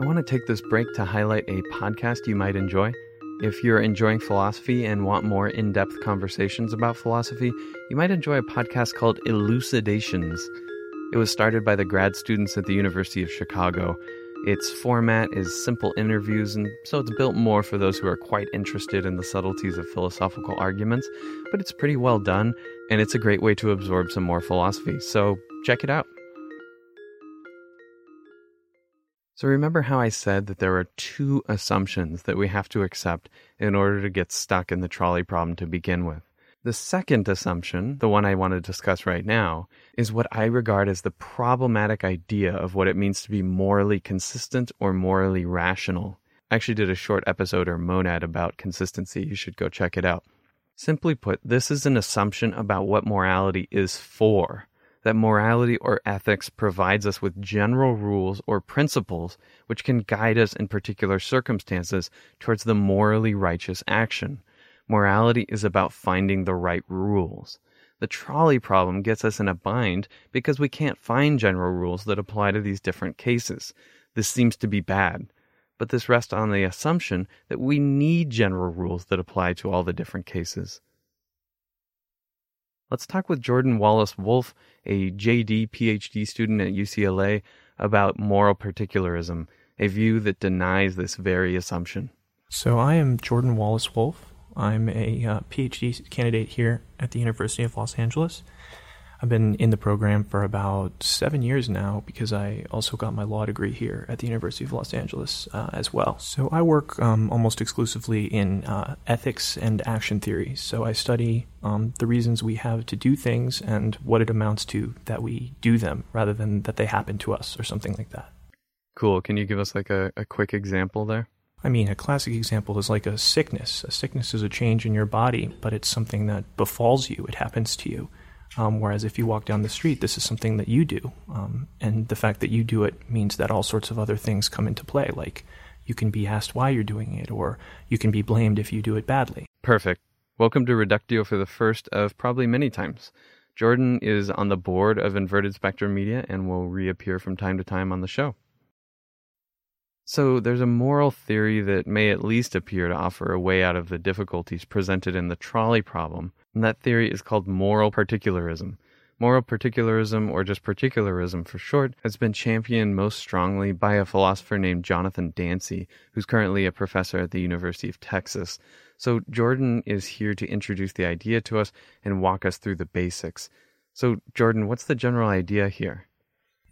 I want to take this break to highlight a podcast you might enjoy. If you're enjoying philosophy and want more in depth conversations about philosophy, you might enjoy a podcast called Elucidations. It was started by the grad students at the University of Chicago. Its format is simple interviews, and so it's built more for those who are quite interested in the subtleties of philosophical arguments, but it's pretty well done, and it's a great way to absorb some more philosophy. So check it out. So, remember how I said that there are two assumptions that we have to accept in order to get stuck in the trolley problem to begin with. The second assumption, the one I want to discuss right now, is what I regard as the problematic idea of what it means to be morally consistent or morally rational. I actually did a short episode or monad about consistency. You should go check it out. Simply put, this is an assumption about what morality is for that morality or ethics provides us with general rules or principles which can guide us in particular circumstances towards the morally righteous action. Morality is about finding the right rules. The trolley problem gets us in a bind because we can't find general rules that apply to these different cases. This seems to be bad. But this rests on the assumption that we need general rules that apply to all the different cases. Let's talk with Jordan Wallace Wolf, a JD PhD student at UCLA, about moral particularism, a view that denies this very assumption. So, I am Jordan Wallace Wolf. I'm a uh, PhD candidate here at the University of Los Angeles. I've been in the program for about seven years now because I also got my law degree here at the University of Los Angeles uh, as well. So I work um, almost exclusively in uh, ethics and action theory. So I study um, the reasons we have to do things and what it amounts to that we do them rather than that they happen to us or something like that. Cool. Can you give us like a, a quick example there? I mean, a classic example is like a sickness. A sickness is a change in your body, but it's something that befalls you, it happens to you. Um, whereas if you walk down the street, this is something that you do. Um, and the fact that you do it means that all sorts of other things come into play, like you can be asked why you're doing it, or you can be blamed if you do it badly. Perfect. Welcome to Reductio for the first of probably many times. Jordan is on the board of Inverted Spectrum Media and will reappear from time to time on the show. So there's a moral theory that may at least appear to offer a way out of the difficulties presented in the trolley problem, and that theory is called moral particularism. Moral particularism, or just particularism for short, has been championed most strongly by a philosopher named Jonathan Dancy, who's currently a professor at the University of Texas. So Jordan is here to introduce the idea to us and walk us through the basics. So, Jordan, what's the general idea here?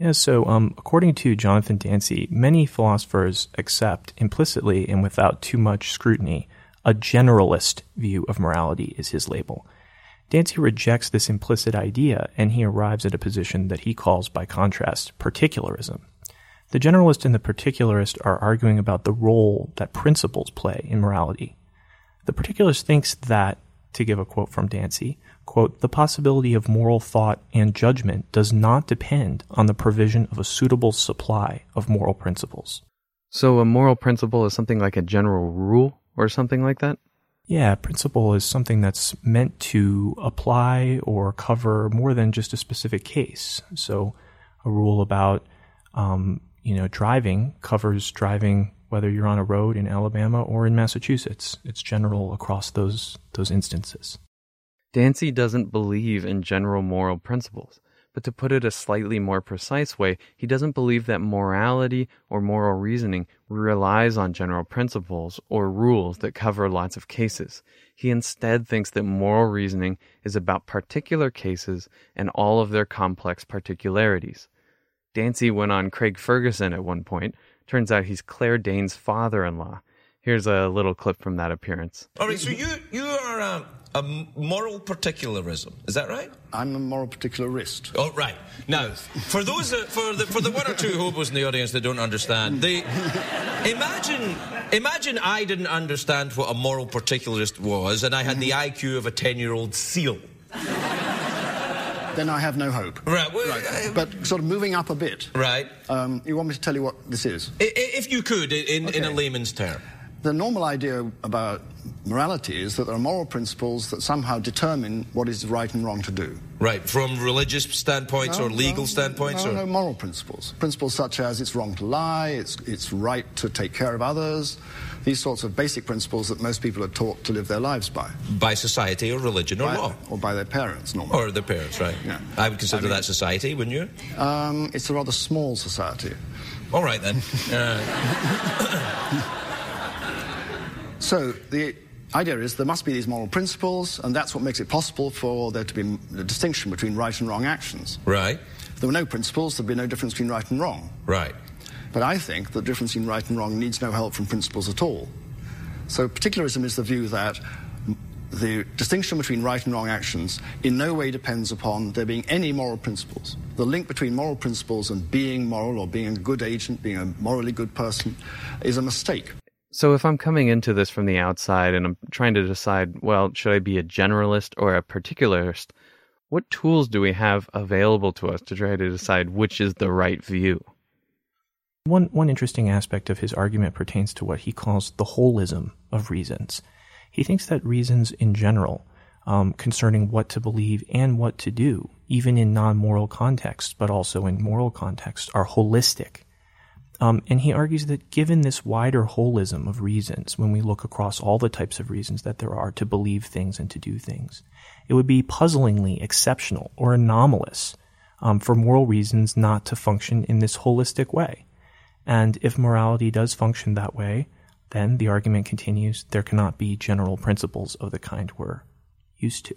Yeah, so um, according to Jonathan Dancy, many philosophers accept implicitly and without too much scrutiny a generalist view of morality is his label. Dancy rejects this implicit idea and he arrives at a position that he calls, by contrast, particularism. The generalist and the particularist are arguing about the role that principles play in morality. The particularist thinks that, to give a quote from Dancy, quote, the possibility of moral thought and judgment does not depend on the provision of a suitable supply of moral principles. So, a moral principle is something like a general rule or something like that? Yeah, principle is something that's meant to apply or cover more than just a specific case. So, a rule about, um, you know, driving covers driving whether you're on a road in Alabama or in Massachusetts. It's general across those those instances. Dancy doesn't believe in general moral principles, but to put it a slightly more precise way, he doesn't believe that morality or moral reasoning relies on general principles or rules that cover lots of cases. He instead thinks that moral reasoning is about particular cases and all of their complex particularities. Dancy went on Craig Ferguson at one point. Turns out he's Claire Danes' father in law. Here's a little clip from that appearance. All right, so you, you a, a moral particularism, is that right? I'm a moral particularist. Oh, right. Now, for those that, for the for the one or two hobos in the audience that don't understand, they imagine imagine I didn't understand what a moral particularist was, and I had the IQ of a ten year old seal. Then I have no hope. Right, well, right. But sort of moving up a bit. Right. Um, you want me to tell you what this is? If you could, in, Okay. in a layman's term. The normal idea about morality is that there are moral principles that somehow determine what is right and wrong to do. Right, from religious standpoints No, or legal no, standpoints? No, or? no, moral principles. Principles such as it's wrong to lie, it's, it's right to take care of others, these sorts of basic principles that most people are taught to live their lives by. By society or religion or By- law? Or by their parents, normally. Or their parents, right? Yeah. I would consider I mean- that society, wouldn't you? Um, it's a rather small society. All right then. Uh, So the idea is there must be these moral principles, and that's what makes it possible for there to be a distinction between right and wrong actions. right, If there were no principles, there'd be no difference between right and wrong. right. But I think the difference between right and wrong needs no help from principles at all. So particularism is the view that the distinction between right and wrong actions in no way depends upon there being any moral principles. The link between moral principles and being moral or being a good agent, being a morally good person, is a mistake. So if I'm coming into this from the outside and I'm trying to decide, well, should I be a generalist or a particularist? What tools do we have available to us to try to decide which is the right view? One, one interesting aspect of his argument pertains to what he calls the holism of reasons. He thinks that reasons in general, um, concerning what to believe and what to do, even in non moral contexts, but also in moral contexts, are holistic. Um, and he argues that given this wider holism of reasons, when we look across all the types of reasons that there are to believe things and to do things, it would be puzzlingly exceptional or anomalous um, for moral reasons not to function in this holistic way. And if morality does function that way, then the argument continues there cannot be general principles of the kind we're used to.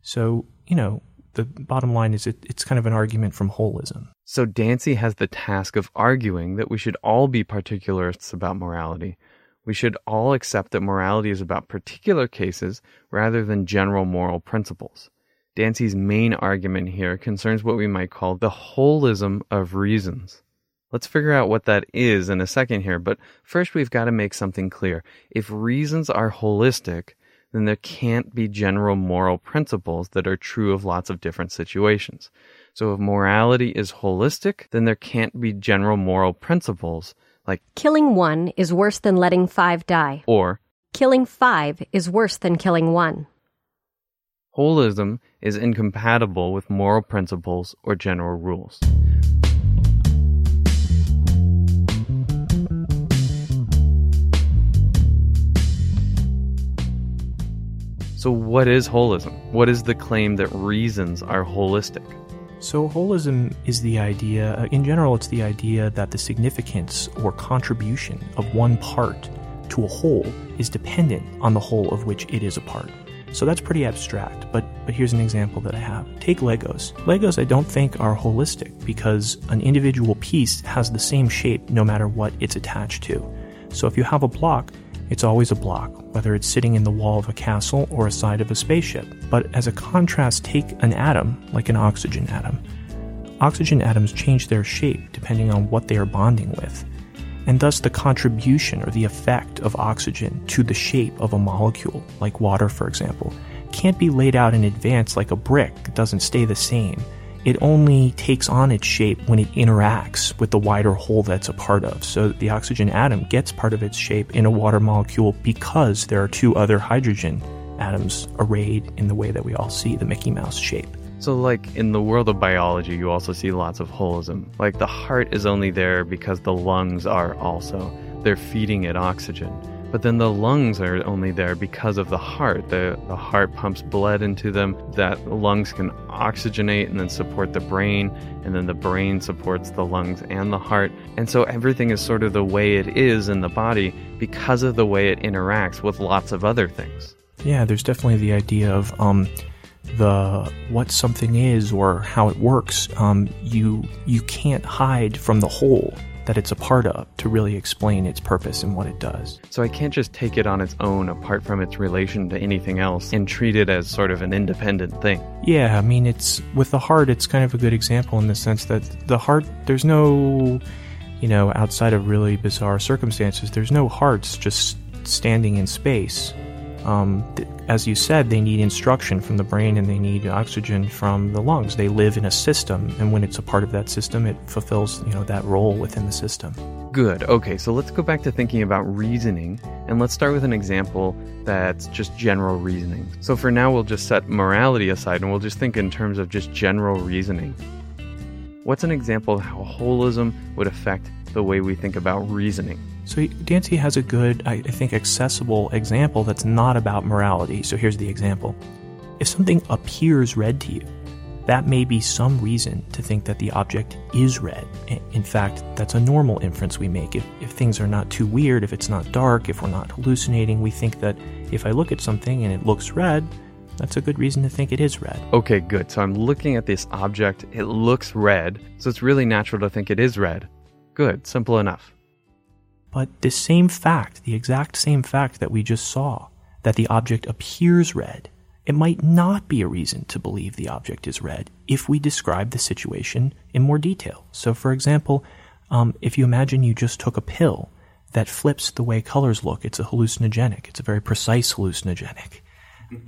So, you know, the bottom line is it, it's kind of an argument from holism. So Dancy has the task of arguing that we should all be particularists about morality. We should all accept that morality is about particular cases rather than general moral principles. Dancy's main argument here concerns what we might call the holism of reasons. Let's figure out what that is in a second here, but first we've got to make something clear. If reasons are holistic, then there can't be general moral principles that are true of lots of different situations. So if morality is holistic, then there can't be general moral principles like killing one is worse than letting five die, or killing five is worse than killing one. Holism is incompatible with moral principles or general rules. So, what is holism? What is the claim that reasons are holistic? So, holism is the idea, uh, in general, it's the idea that the significance or contribution of one part to a whole is dependent on the whole of which it is a part. So that's pretty abstract, but, but here's an example that I have. Take Legos. Legos, I don't think, are holistic because an individual piece has the same shape no matter what it's attached to. So if you have a block, it's always a block, whether it's sitting in the wall of a castle or a side of a spaceship. But as a contrast, take an atom, like an oxygen atom. Oxygen atoms change their shape depending on what they are bonding with and thus the contribution or the effect of oxygen to the shape of a molecule, like water, for example, can't be laid out in advance like a brick. It doesn't stay the same. It only takes on its shape when it interacts with the wider whole that's a part of. So the oxygen atom gets part of its shape in a water molecule because there are two other hydrogen atoms arrayed in the way that we all see the Mickey Mouse shape. So, like in the world of biology, you also see lots of holism. Like the heart is only there because the lungs are also. They're feeding it oxygen. But then the lungs are only there because of the heart. The, the heart pumps blood into them, that lungs can oxygenate and then support the brain, and then the brain supports the lungs and the heart. And so everything is sort of the way it is in the body because of the way it interacts with lots of other things. Yeah, there's definitely the idea of um, the what something is or how it works, um, you you can't hide from the whole that it's a part of to really explain its purpose and what it does. So I can't just take it on its own apart from its relation to anything else and treat it as sort of an independent thing. Yeah, I mean it's with the heart it's kind of a good example in the sense that the heart there's no you know outside of really bizarre circumstances there's no hearts just standing in space um, th- as you said, they need instruction from the brain and they need oxygen from the lungs. They live in a system, and when it's a part of that system, it fulfills you know that role within the system. Good. Okay, so let's go back to thinking about reasoning, and let's start with an example that's just general reasoning. So for now, we'll just set morality aside, and we'll just think in terms of just general reasoning. What's an example of how holism would affect the way we think about reasoning? So Dancy has a good, I think, accessible example that's not about morality. So here's the example. If something appears red to you, that may be some reason to think that the object is red. In fact, that's a normal inference we make. If, if things are not too weird, if it's not dark, if we're not hallucinating, we think that if I look at something and it looks red, that's a good reason to think it is red. Okay, good. So I'm looking at this object, it looks red, so it's really natural to think it is red. Good, simple enough. But this same fact, the exact same fact that we just saw, that the object appears red, it might not be a reason to believe the object is red if we describe the situation in more detail. So, for example, um, if you imagine you just took a pill that flips the way colors look, it's a hallucinogenic. It's a very precise hallucinogenic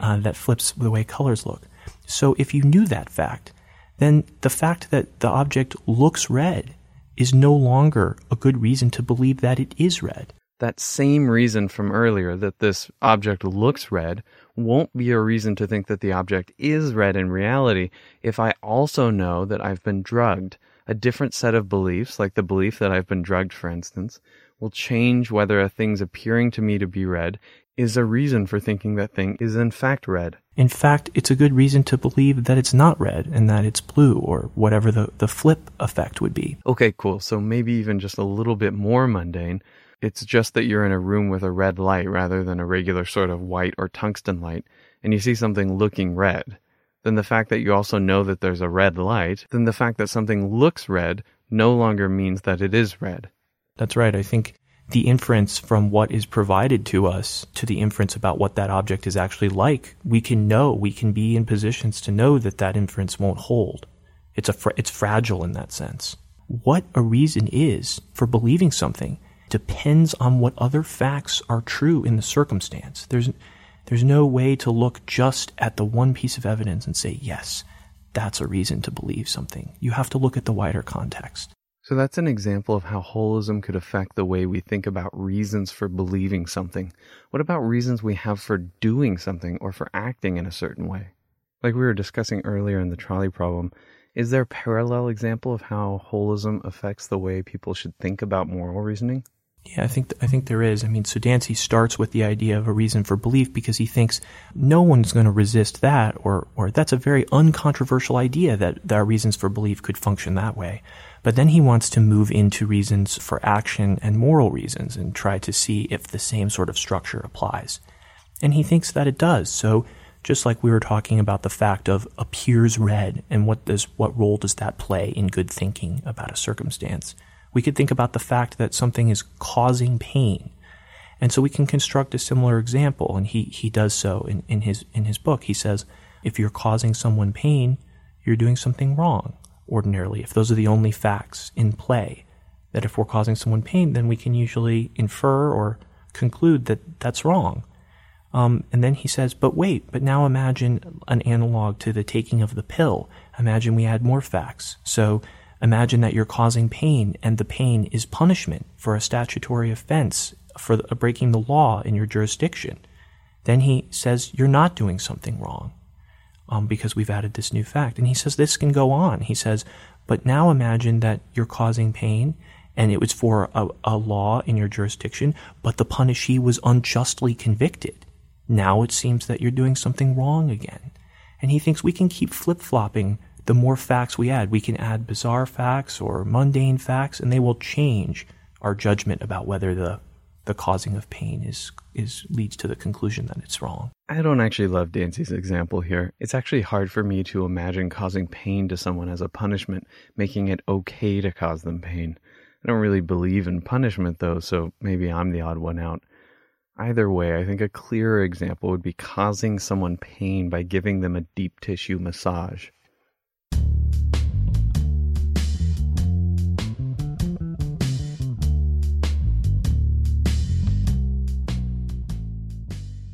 uh, that flips the way colors look. So, if you knew that fact, then the fact that the object looks red is no longer a good reason to believe that it is red. That same reason from earlier that this object looks red won't be a reason to think that the object is red in reality if I also know that I've been drugged. A different set of beliefs, like the belief that I've been drugged, for instance, will change whether a thing's appearing to me to be red is a reason for thinking that thing is in fact red. In fact, it's a good reason to believe that it's not red and that it's blue or whatever the, the flip effect would be. Okay, cool. So maybe even just a little bit more mundane. It's just that you're in a room with a red light rather than a regular sort of white or tungsten light, and you see something looking red. Then the fact that you also know that there's a red light, then the fact that something looks red no longer means that it is red. That's right. I think the inference from what is provided to us to the inference about what that object is actually like, we can know, we can be in positions to know that that inference won't hold. It's a it's fragile in that sense. What a reason is for believing something depends on what other facts are true in the circumstance. There's there's no way to look just at the one piece of evidence and say, yes, that's a reason to believe something. You have to look at the wider context. So that's an example of how holism could affect the way we think about reasons for believing something. What about reasons we have for doing something or for acting in a certain way? Like we were discussing earlier in the trolley problem, is there a parallel example of how holism affects the way people should think about moral reasoning? Yeah, I think I think there is. I mean, so Dancy starts with the idea of a reason for belief because he thinks no one's going to resist that, or or that's a very uncontroversial idea that that our reasons for belief could function that way. But then he wants to move into reasons for action and moral reasons and try to see if the same sort of structure applies. And he thinks that it does. So just like we were talking about the fact of appears red and what does what role does that play in good thinking about a circumstance we could think about the fact that something is causing pain. And so we can construct a similar example, and he, he does so in, in his in his book. He says, if you're causing someone pain, you're doing something wrong, ordinarily, if those are the only facts in play. That if we're causing someone pain, then we can usually infer or conclude that that's wrong. Um, and then he says, but wait, but now imagine an analog to the taking of the pill. Imagine we add more facts. So Imagine that you're causing pain and the pain is punishment for a statutory offense for breaking the law in your jurisdiction. Then he says you're not doing something wrong um, because we've added this new fact. And he says this can go on. He says, but now imagine that you're causing pain and it was for a, a law in your jurisdiction, but the punishee was unjustly convicted. Now it seems that you're doing something wrong again. And he thinks we can keep flip flopping the more facts we add. We can add bizarre facts or mundane facts, and they will change our judgment about whether the the causing of pain is is leads to the conclusion that it's wrong. I don't actually love Dancy's example here. It's actually hard for me to imagine causing pain to someone as a punishment, making it okay to cause them pain. I don't really believe in punishment though, so maybe I'm the odd one out. Either way, I think a clearer example would be causing someone pain by giving them a deep tissue massage.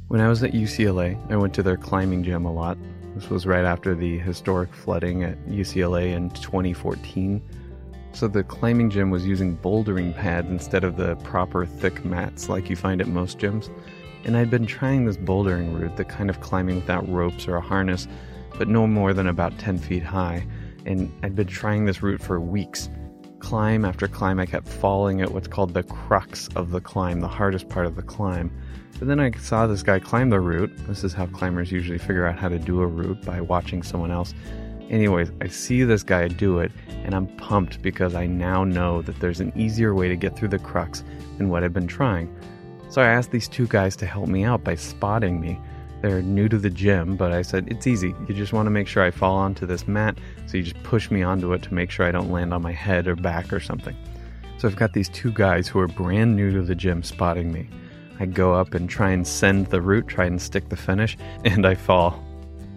When I was at UCLA, I went to their climbing gym a lot. This was right after the historic flooding at UCLA in 2014. So the climbing gym was using bouldering pads instead of the proper thick mats like you find at most gyms. And I'd been trying this bouldering route, the kind of climbing without ropes or a harness, but no more than about 10 feet high. And I'd been trying this route for weeks. Climb after climb, I kept falling at what's called the crux of the climb, the hardest part of the climb. But then I saw this guy climb the route. This is how climbers usually figure out how to do a route by watching someone else. Anyways, I see this guy do it, and I'm pumped because I now know that there's an easier way to get through the crux than what I've been trying. So I asked these two guys to help me out by spotting me. They're new to the gym, but I said, it's easy. You just want to make sure I fall onto this mat, so you just push me onto it to make sure I don't land on my head or back or something. So I've got these two guys who are brand new to the gym spotting me. I go up and try and send the route, try and stick the finish, and I fall.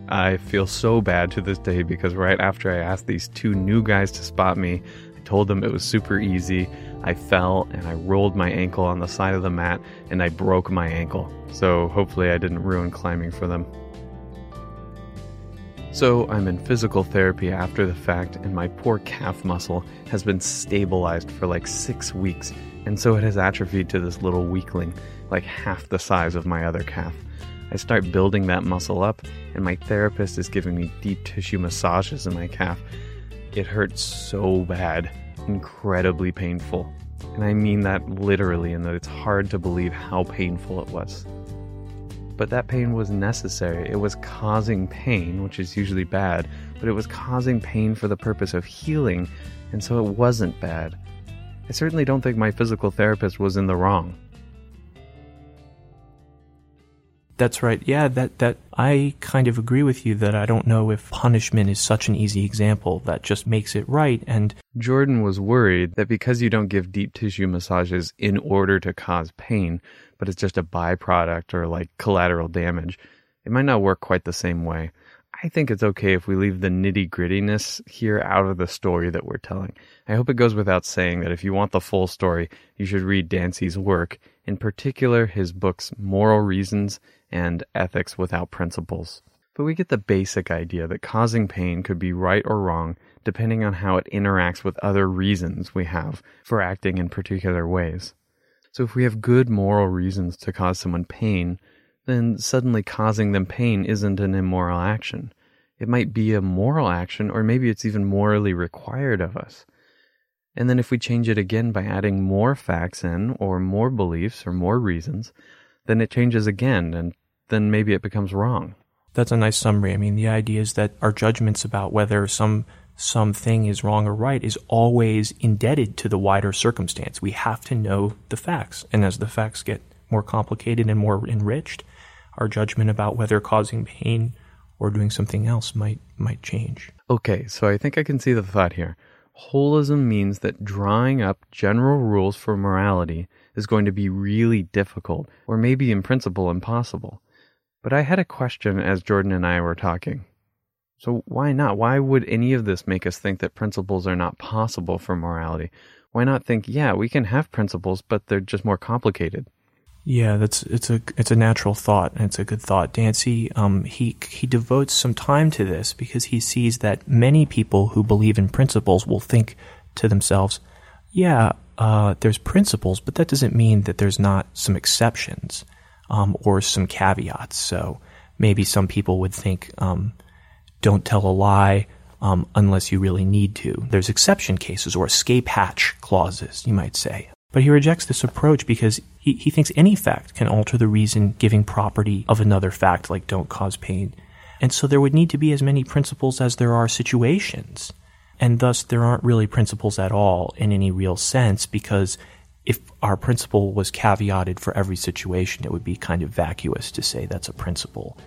I feel so bad to this day because right after I asked these two new guys to spot me, I told them it was super easy. I fell and I rolled my ankle on the side of the mat and I broke my ankle. So hopefully I didn't ruin climbing for them. So I'm in physical therapy after the fact, and my poor calf muscle has been stabilized for like six weeks, and so it has atrophied to this little weakling like half the size of my other calf. I start building that muscle up, and my therapist is giving me deep tissue massages in my calf. It hurts so bad, incredibly painful. And I mean that literally, in that it's hard to believe how painful it was. But that pain was necessary. It was causing pain, which is usually bad, but it was causing pain for the purpose of healing, and so it wasn't bad. I certainly don't think my physical therapist was in the wrong. That's right. Yeah, that that I kind of agree with you that I don't know if punishment is such an easy example that just makes it right and Jordan was worried that because you don't give deep tissue massages in order to cause pain, but it's just a byproduct or like collateral damage, it might not work quite the same way. I think it's okay if we leave the nitty grittiness here out of the story that we're telling. I hope it goes without saying that if you want the full story, you should read Dancy's work, in particular his books Moral Reasons and Ethics Without Principles. But we get the basic idea that causing pain could be right or wrong depending on how it interacts with other reasons we have for acting in particular ways. So if we have good moral reasons to cause someone pain, then suddenly causing them pain isn't an immoral action. It might be a moral action, or maybe it's even morally required of us. And then if we change it again by adding more facts in, or more beliefs, or more reasons, then it changes again, and then maybe it becomes wrong. That's a nice summary. I mean, the idea is that our judgments about whether some something is wrong or right is always indebted to the wider circumstance. We have to know the facts. And as the facts get more complicated and more enriched, our judgment about whether causing pain or doing something else might might change. Okay, so I think I can see the thought here. Holism means that drawing up general rules for morality is going to be really difficult, or maybe in principle impossible. But I had a question as Jordan and I were talking. So why not? Why would any of this make us think that principles are not possible for morality? Why not think, yeah, we can have principles, but they're just more complicated? Yeah, that's it's a it's a natural thought and it's a good thought. Dancy, um, he he devotes some time to this because he sees that many people who believe in principles will think to themselves, "Yeah, uh, there's principles, but that doesn't mean that there's not some exceptions um, or some caveats." So maybe some people would think, um, "Don't tell a lie." Um, unless you really need to. There's exception cases or escape hatch clauses, you might say. But he rejects this approach because he, he thinks any fact can alter the reason giving property of another fact, like don't cause pain. And so there would need to be as many principles as there are situations. And thus, there aren't really principles at all in any real sense because if our principle was caveated for every situation, it would be kind of vacuous to say that's a principle.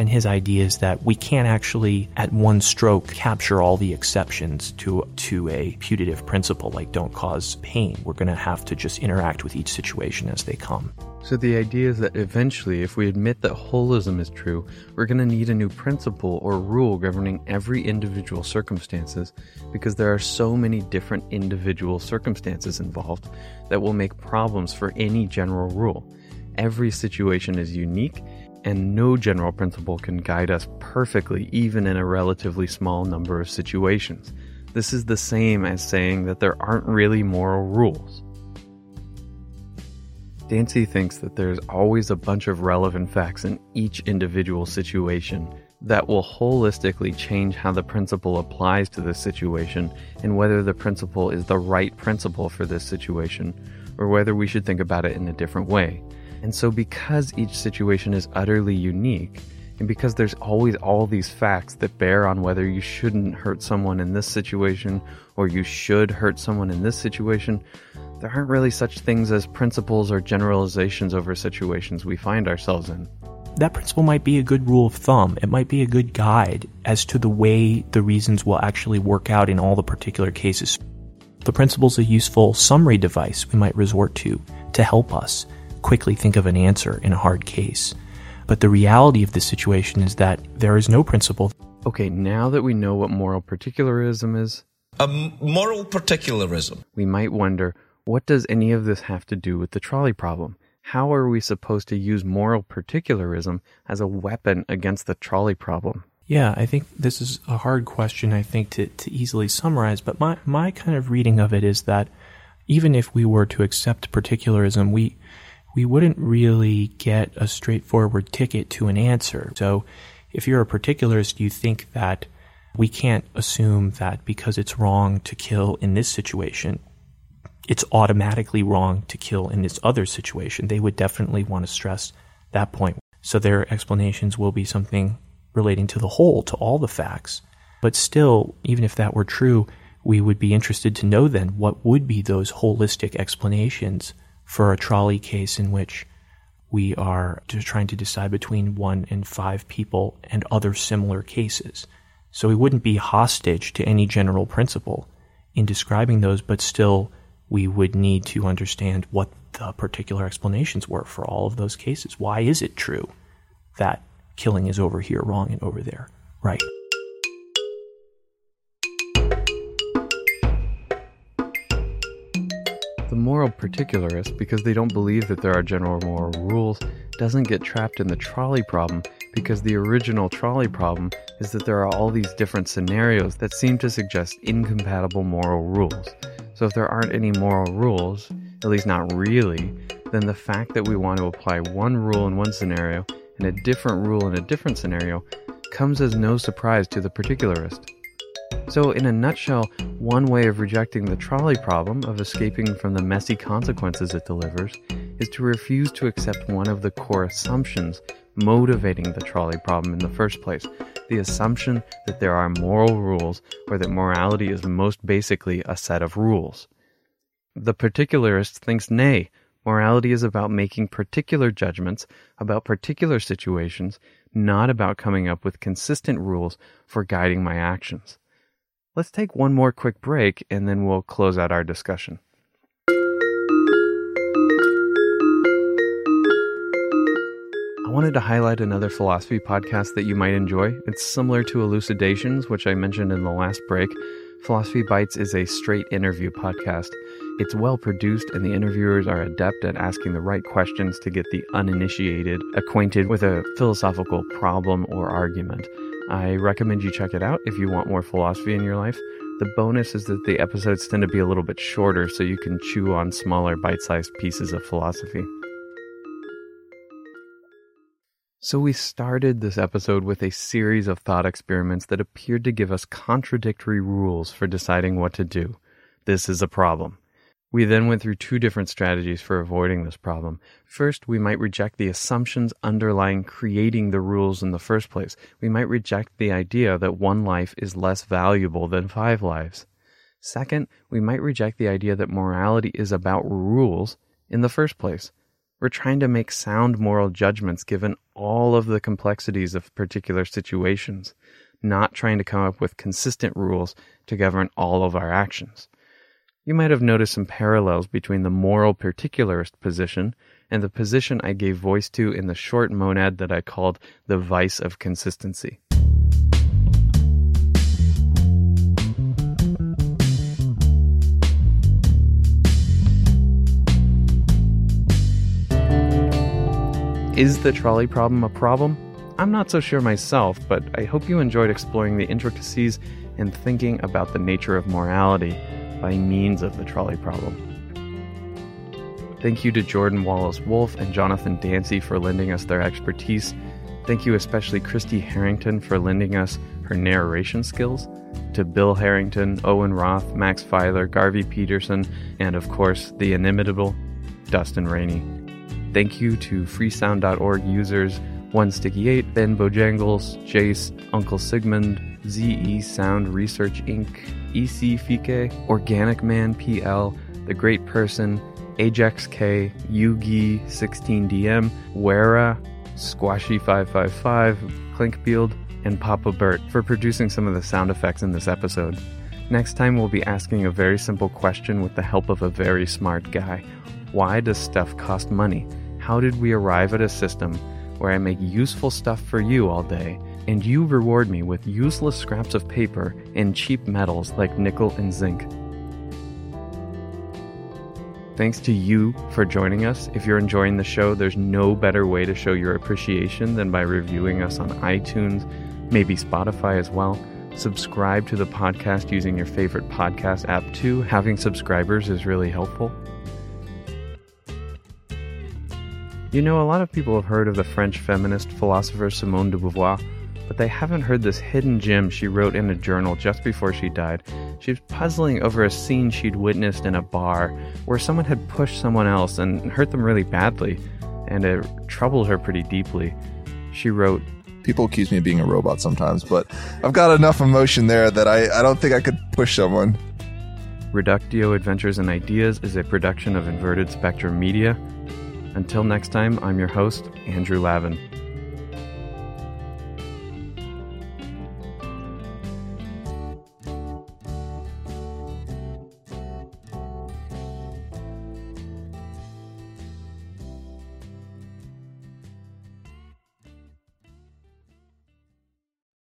And his idea is that we can't actually, at one stroke, capture all the exceptions to, to a putative principle like don't cause pain. We're going to have to just interact with each situation as they come. So the idea is that eventually, if we admit that holism is true, we're going to need a new principle or rule governing every individual circumstances because there are so many different individual circumstances involved that will make problems for any general rule. Every situation is unique and no general principle can guide us perfectly, even in a relatively small number of situations. This is the same as saying that there aren't really moral rules. Dancy thinks that there's always a bunch of relevant facts in each individual situation that will holistically change how the principle applies to this situation and whether the principle is the right principle for this situation or whether we should think about it in a different way. And so, because each situation is utterly unique, and because there's always all these facts that bear on whether you shouldn't hurt someone in this situation or you should hurt someone in this situation, there aren't really such things as principles or generalizations over situations we find ourselves in. That principle might be a good rule of thumb. It might be a good guide as to the way the reasons will actually work out in all the particular cases. The principle is a useful summary device we might resort to to help us quickly think of an answer in a hard case. But the reality of the situation is that there is no principle. Okay, now that we know what moral particularism is, a moral particularism, we might wonder what does any of this have to do with the trolley problem? How are we supposed to use moral particularism as a weapon against the trolley problem? Yeah, I think this is a hard question, I think, to, to easily summarize, but my, my kind of reading of it is that even if we were to accept particularism, we, we wouldn't really get a straightforward ticket to an answer. So if you're a particularist, you think that we can't assume that because it's wrong to kill in this situation, it's automatically wrong to kill in this other situation. They would definitely want to stress that point. So their explanations will be something relating to the whole, to all the facts. But still, even if that were true, we would be interested to know then what would be those holistic explanations for a trolley case in which we are trying to decide between one and five people and other similar cases. So we wouldn't be hostage to any general principle in describing those, but still we would need to understand what the particular explanations were for all of those cases. Why is it true that killing is over here wrong and over there right? The moral particularist, because they don't believe that there are general moral rules, doesn't get trapped in the trolley problem because the original trolley problem is that there are all these different scenarios that seem to suggest incompatible moral rules. So if there aren't any moral rules, at least not really, then the fact that we want to apply one rule in one scenario and a different rule in a different scenario comes as no surprise to the particularist. So, in a nutshell, one way of rejecting the trolley problem, of escaping from the messy consequences it delivers, is to refuse to accept one of the core assumptions motivating the trolley problem in the first place the assumption that there are moral rules or that morality is most basically a set of rules. The particularist thinks nay, morality is about making particular judgments about particular situations, not about coming up with consistent rules for guiding my actions. Let's take one more quick break and then we'll close out our discussion. I wanted to highlight another philosophy podcast that you might enjoy. It's similar to Elucidations, which I mentioned in the last break. Philosophy Bites is a straight interview podcast. It's well produced, and the interviewers are adept at asking the right questions to get the uninitiated acquainted with a philosophical problem or argument. I recommend you check it out if you want more philosophy in your life. The bonus is that the episodes tend to be a little bit shorter, so you can chew on smaller bite sized pieces of philosophy. So, we started this episode with a series of thought experiments that appeared to give us contradictory rules for deciding what to do. This is a problem. We then went through two different strategies for avoiding this problem. First, we might reject the assumptions underlying creating the rules in the first place. We might reject the idea that one life is less valuable than five lives. Second, we might reject the idea that morality is about rules in the first place. We're trying to make sound moral judgments given all of the complexities of particular situations, not trying to come up with consistent rules to govern all of our actions. You might have noticed some parallels between the moral particularist position and the position I gave voice to in the short monad that I called the vice of consistency. Is the trolley problem a problem? I'm not so sure myself, but I hope you enjoyed exploring the intricacies and thinking about the nature of morality by means of the trolley problem. Thank you to Jordan Wallace Wolf and Jonathan Dancy for lending us their expertise. Thank you especially Christy Harrington for lending us her narration skills. To Bill Harrington, Owen Roth, Max Feiler, Garvey Peterson, and of course, the inimitable Dustin Rainey. Thank you to freesound.org users 1Sticky8, Ben Bojangles, Jace, Uncle Sigmund, ZE Sound Research Inc., EC Fike, Organic Man PL, The Great Person, Ajax K, Yugi 16DM, Wera, Squashy555, Clinkfield, and Papa Bert for producing some of the sound effects in this episode. Next time, we'll be asking a very simple question with the help of a very smart guy. Why does stuff cost money? How did we arrive at a system where I make useful stuff for you all day, and you reward me with useless scraps of paper and cheap metals like nickel and zinc? Thanks to you for joining us. If you're enjoying the show, there's no better way to show your appreciation than by reviewing us on iTunes, maybe Spotify as well. Subscribe to the podcast using your favorite podcast app too. Having subscribers is really helpful. You know, a lot of people have heard of the French feminist philosopher Simone de Beauvoir, but they haven't heard this hidden gem she wrote in a journal just before she died. She was puzzling over a scene she'd witnessed in a bar where someone had pushed someone else and hurt them really badly, and it troubled her pretty deeply. She wrote, People accuse me of being a robot sometimes, but I've got enough emotion there that I, I don't think I could push someone. Reductio Adventures and Ideas is a production of Inverted Spectrum Media. Until next time, I'm your host, Andrew Lavin.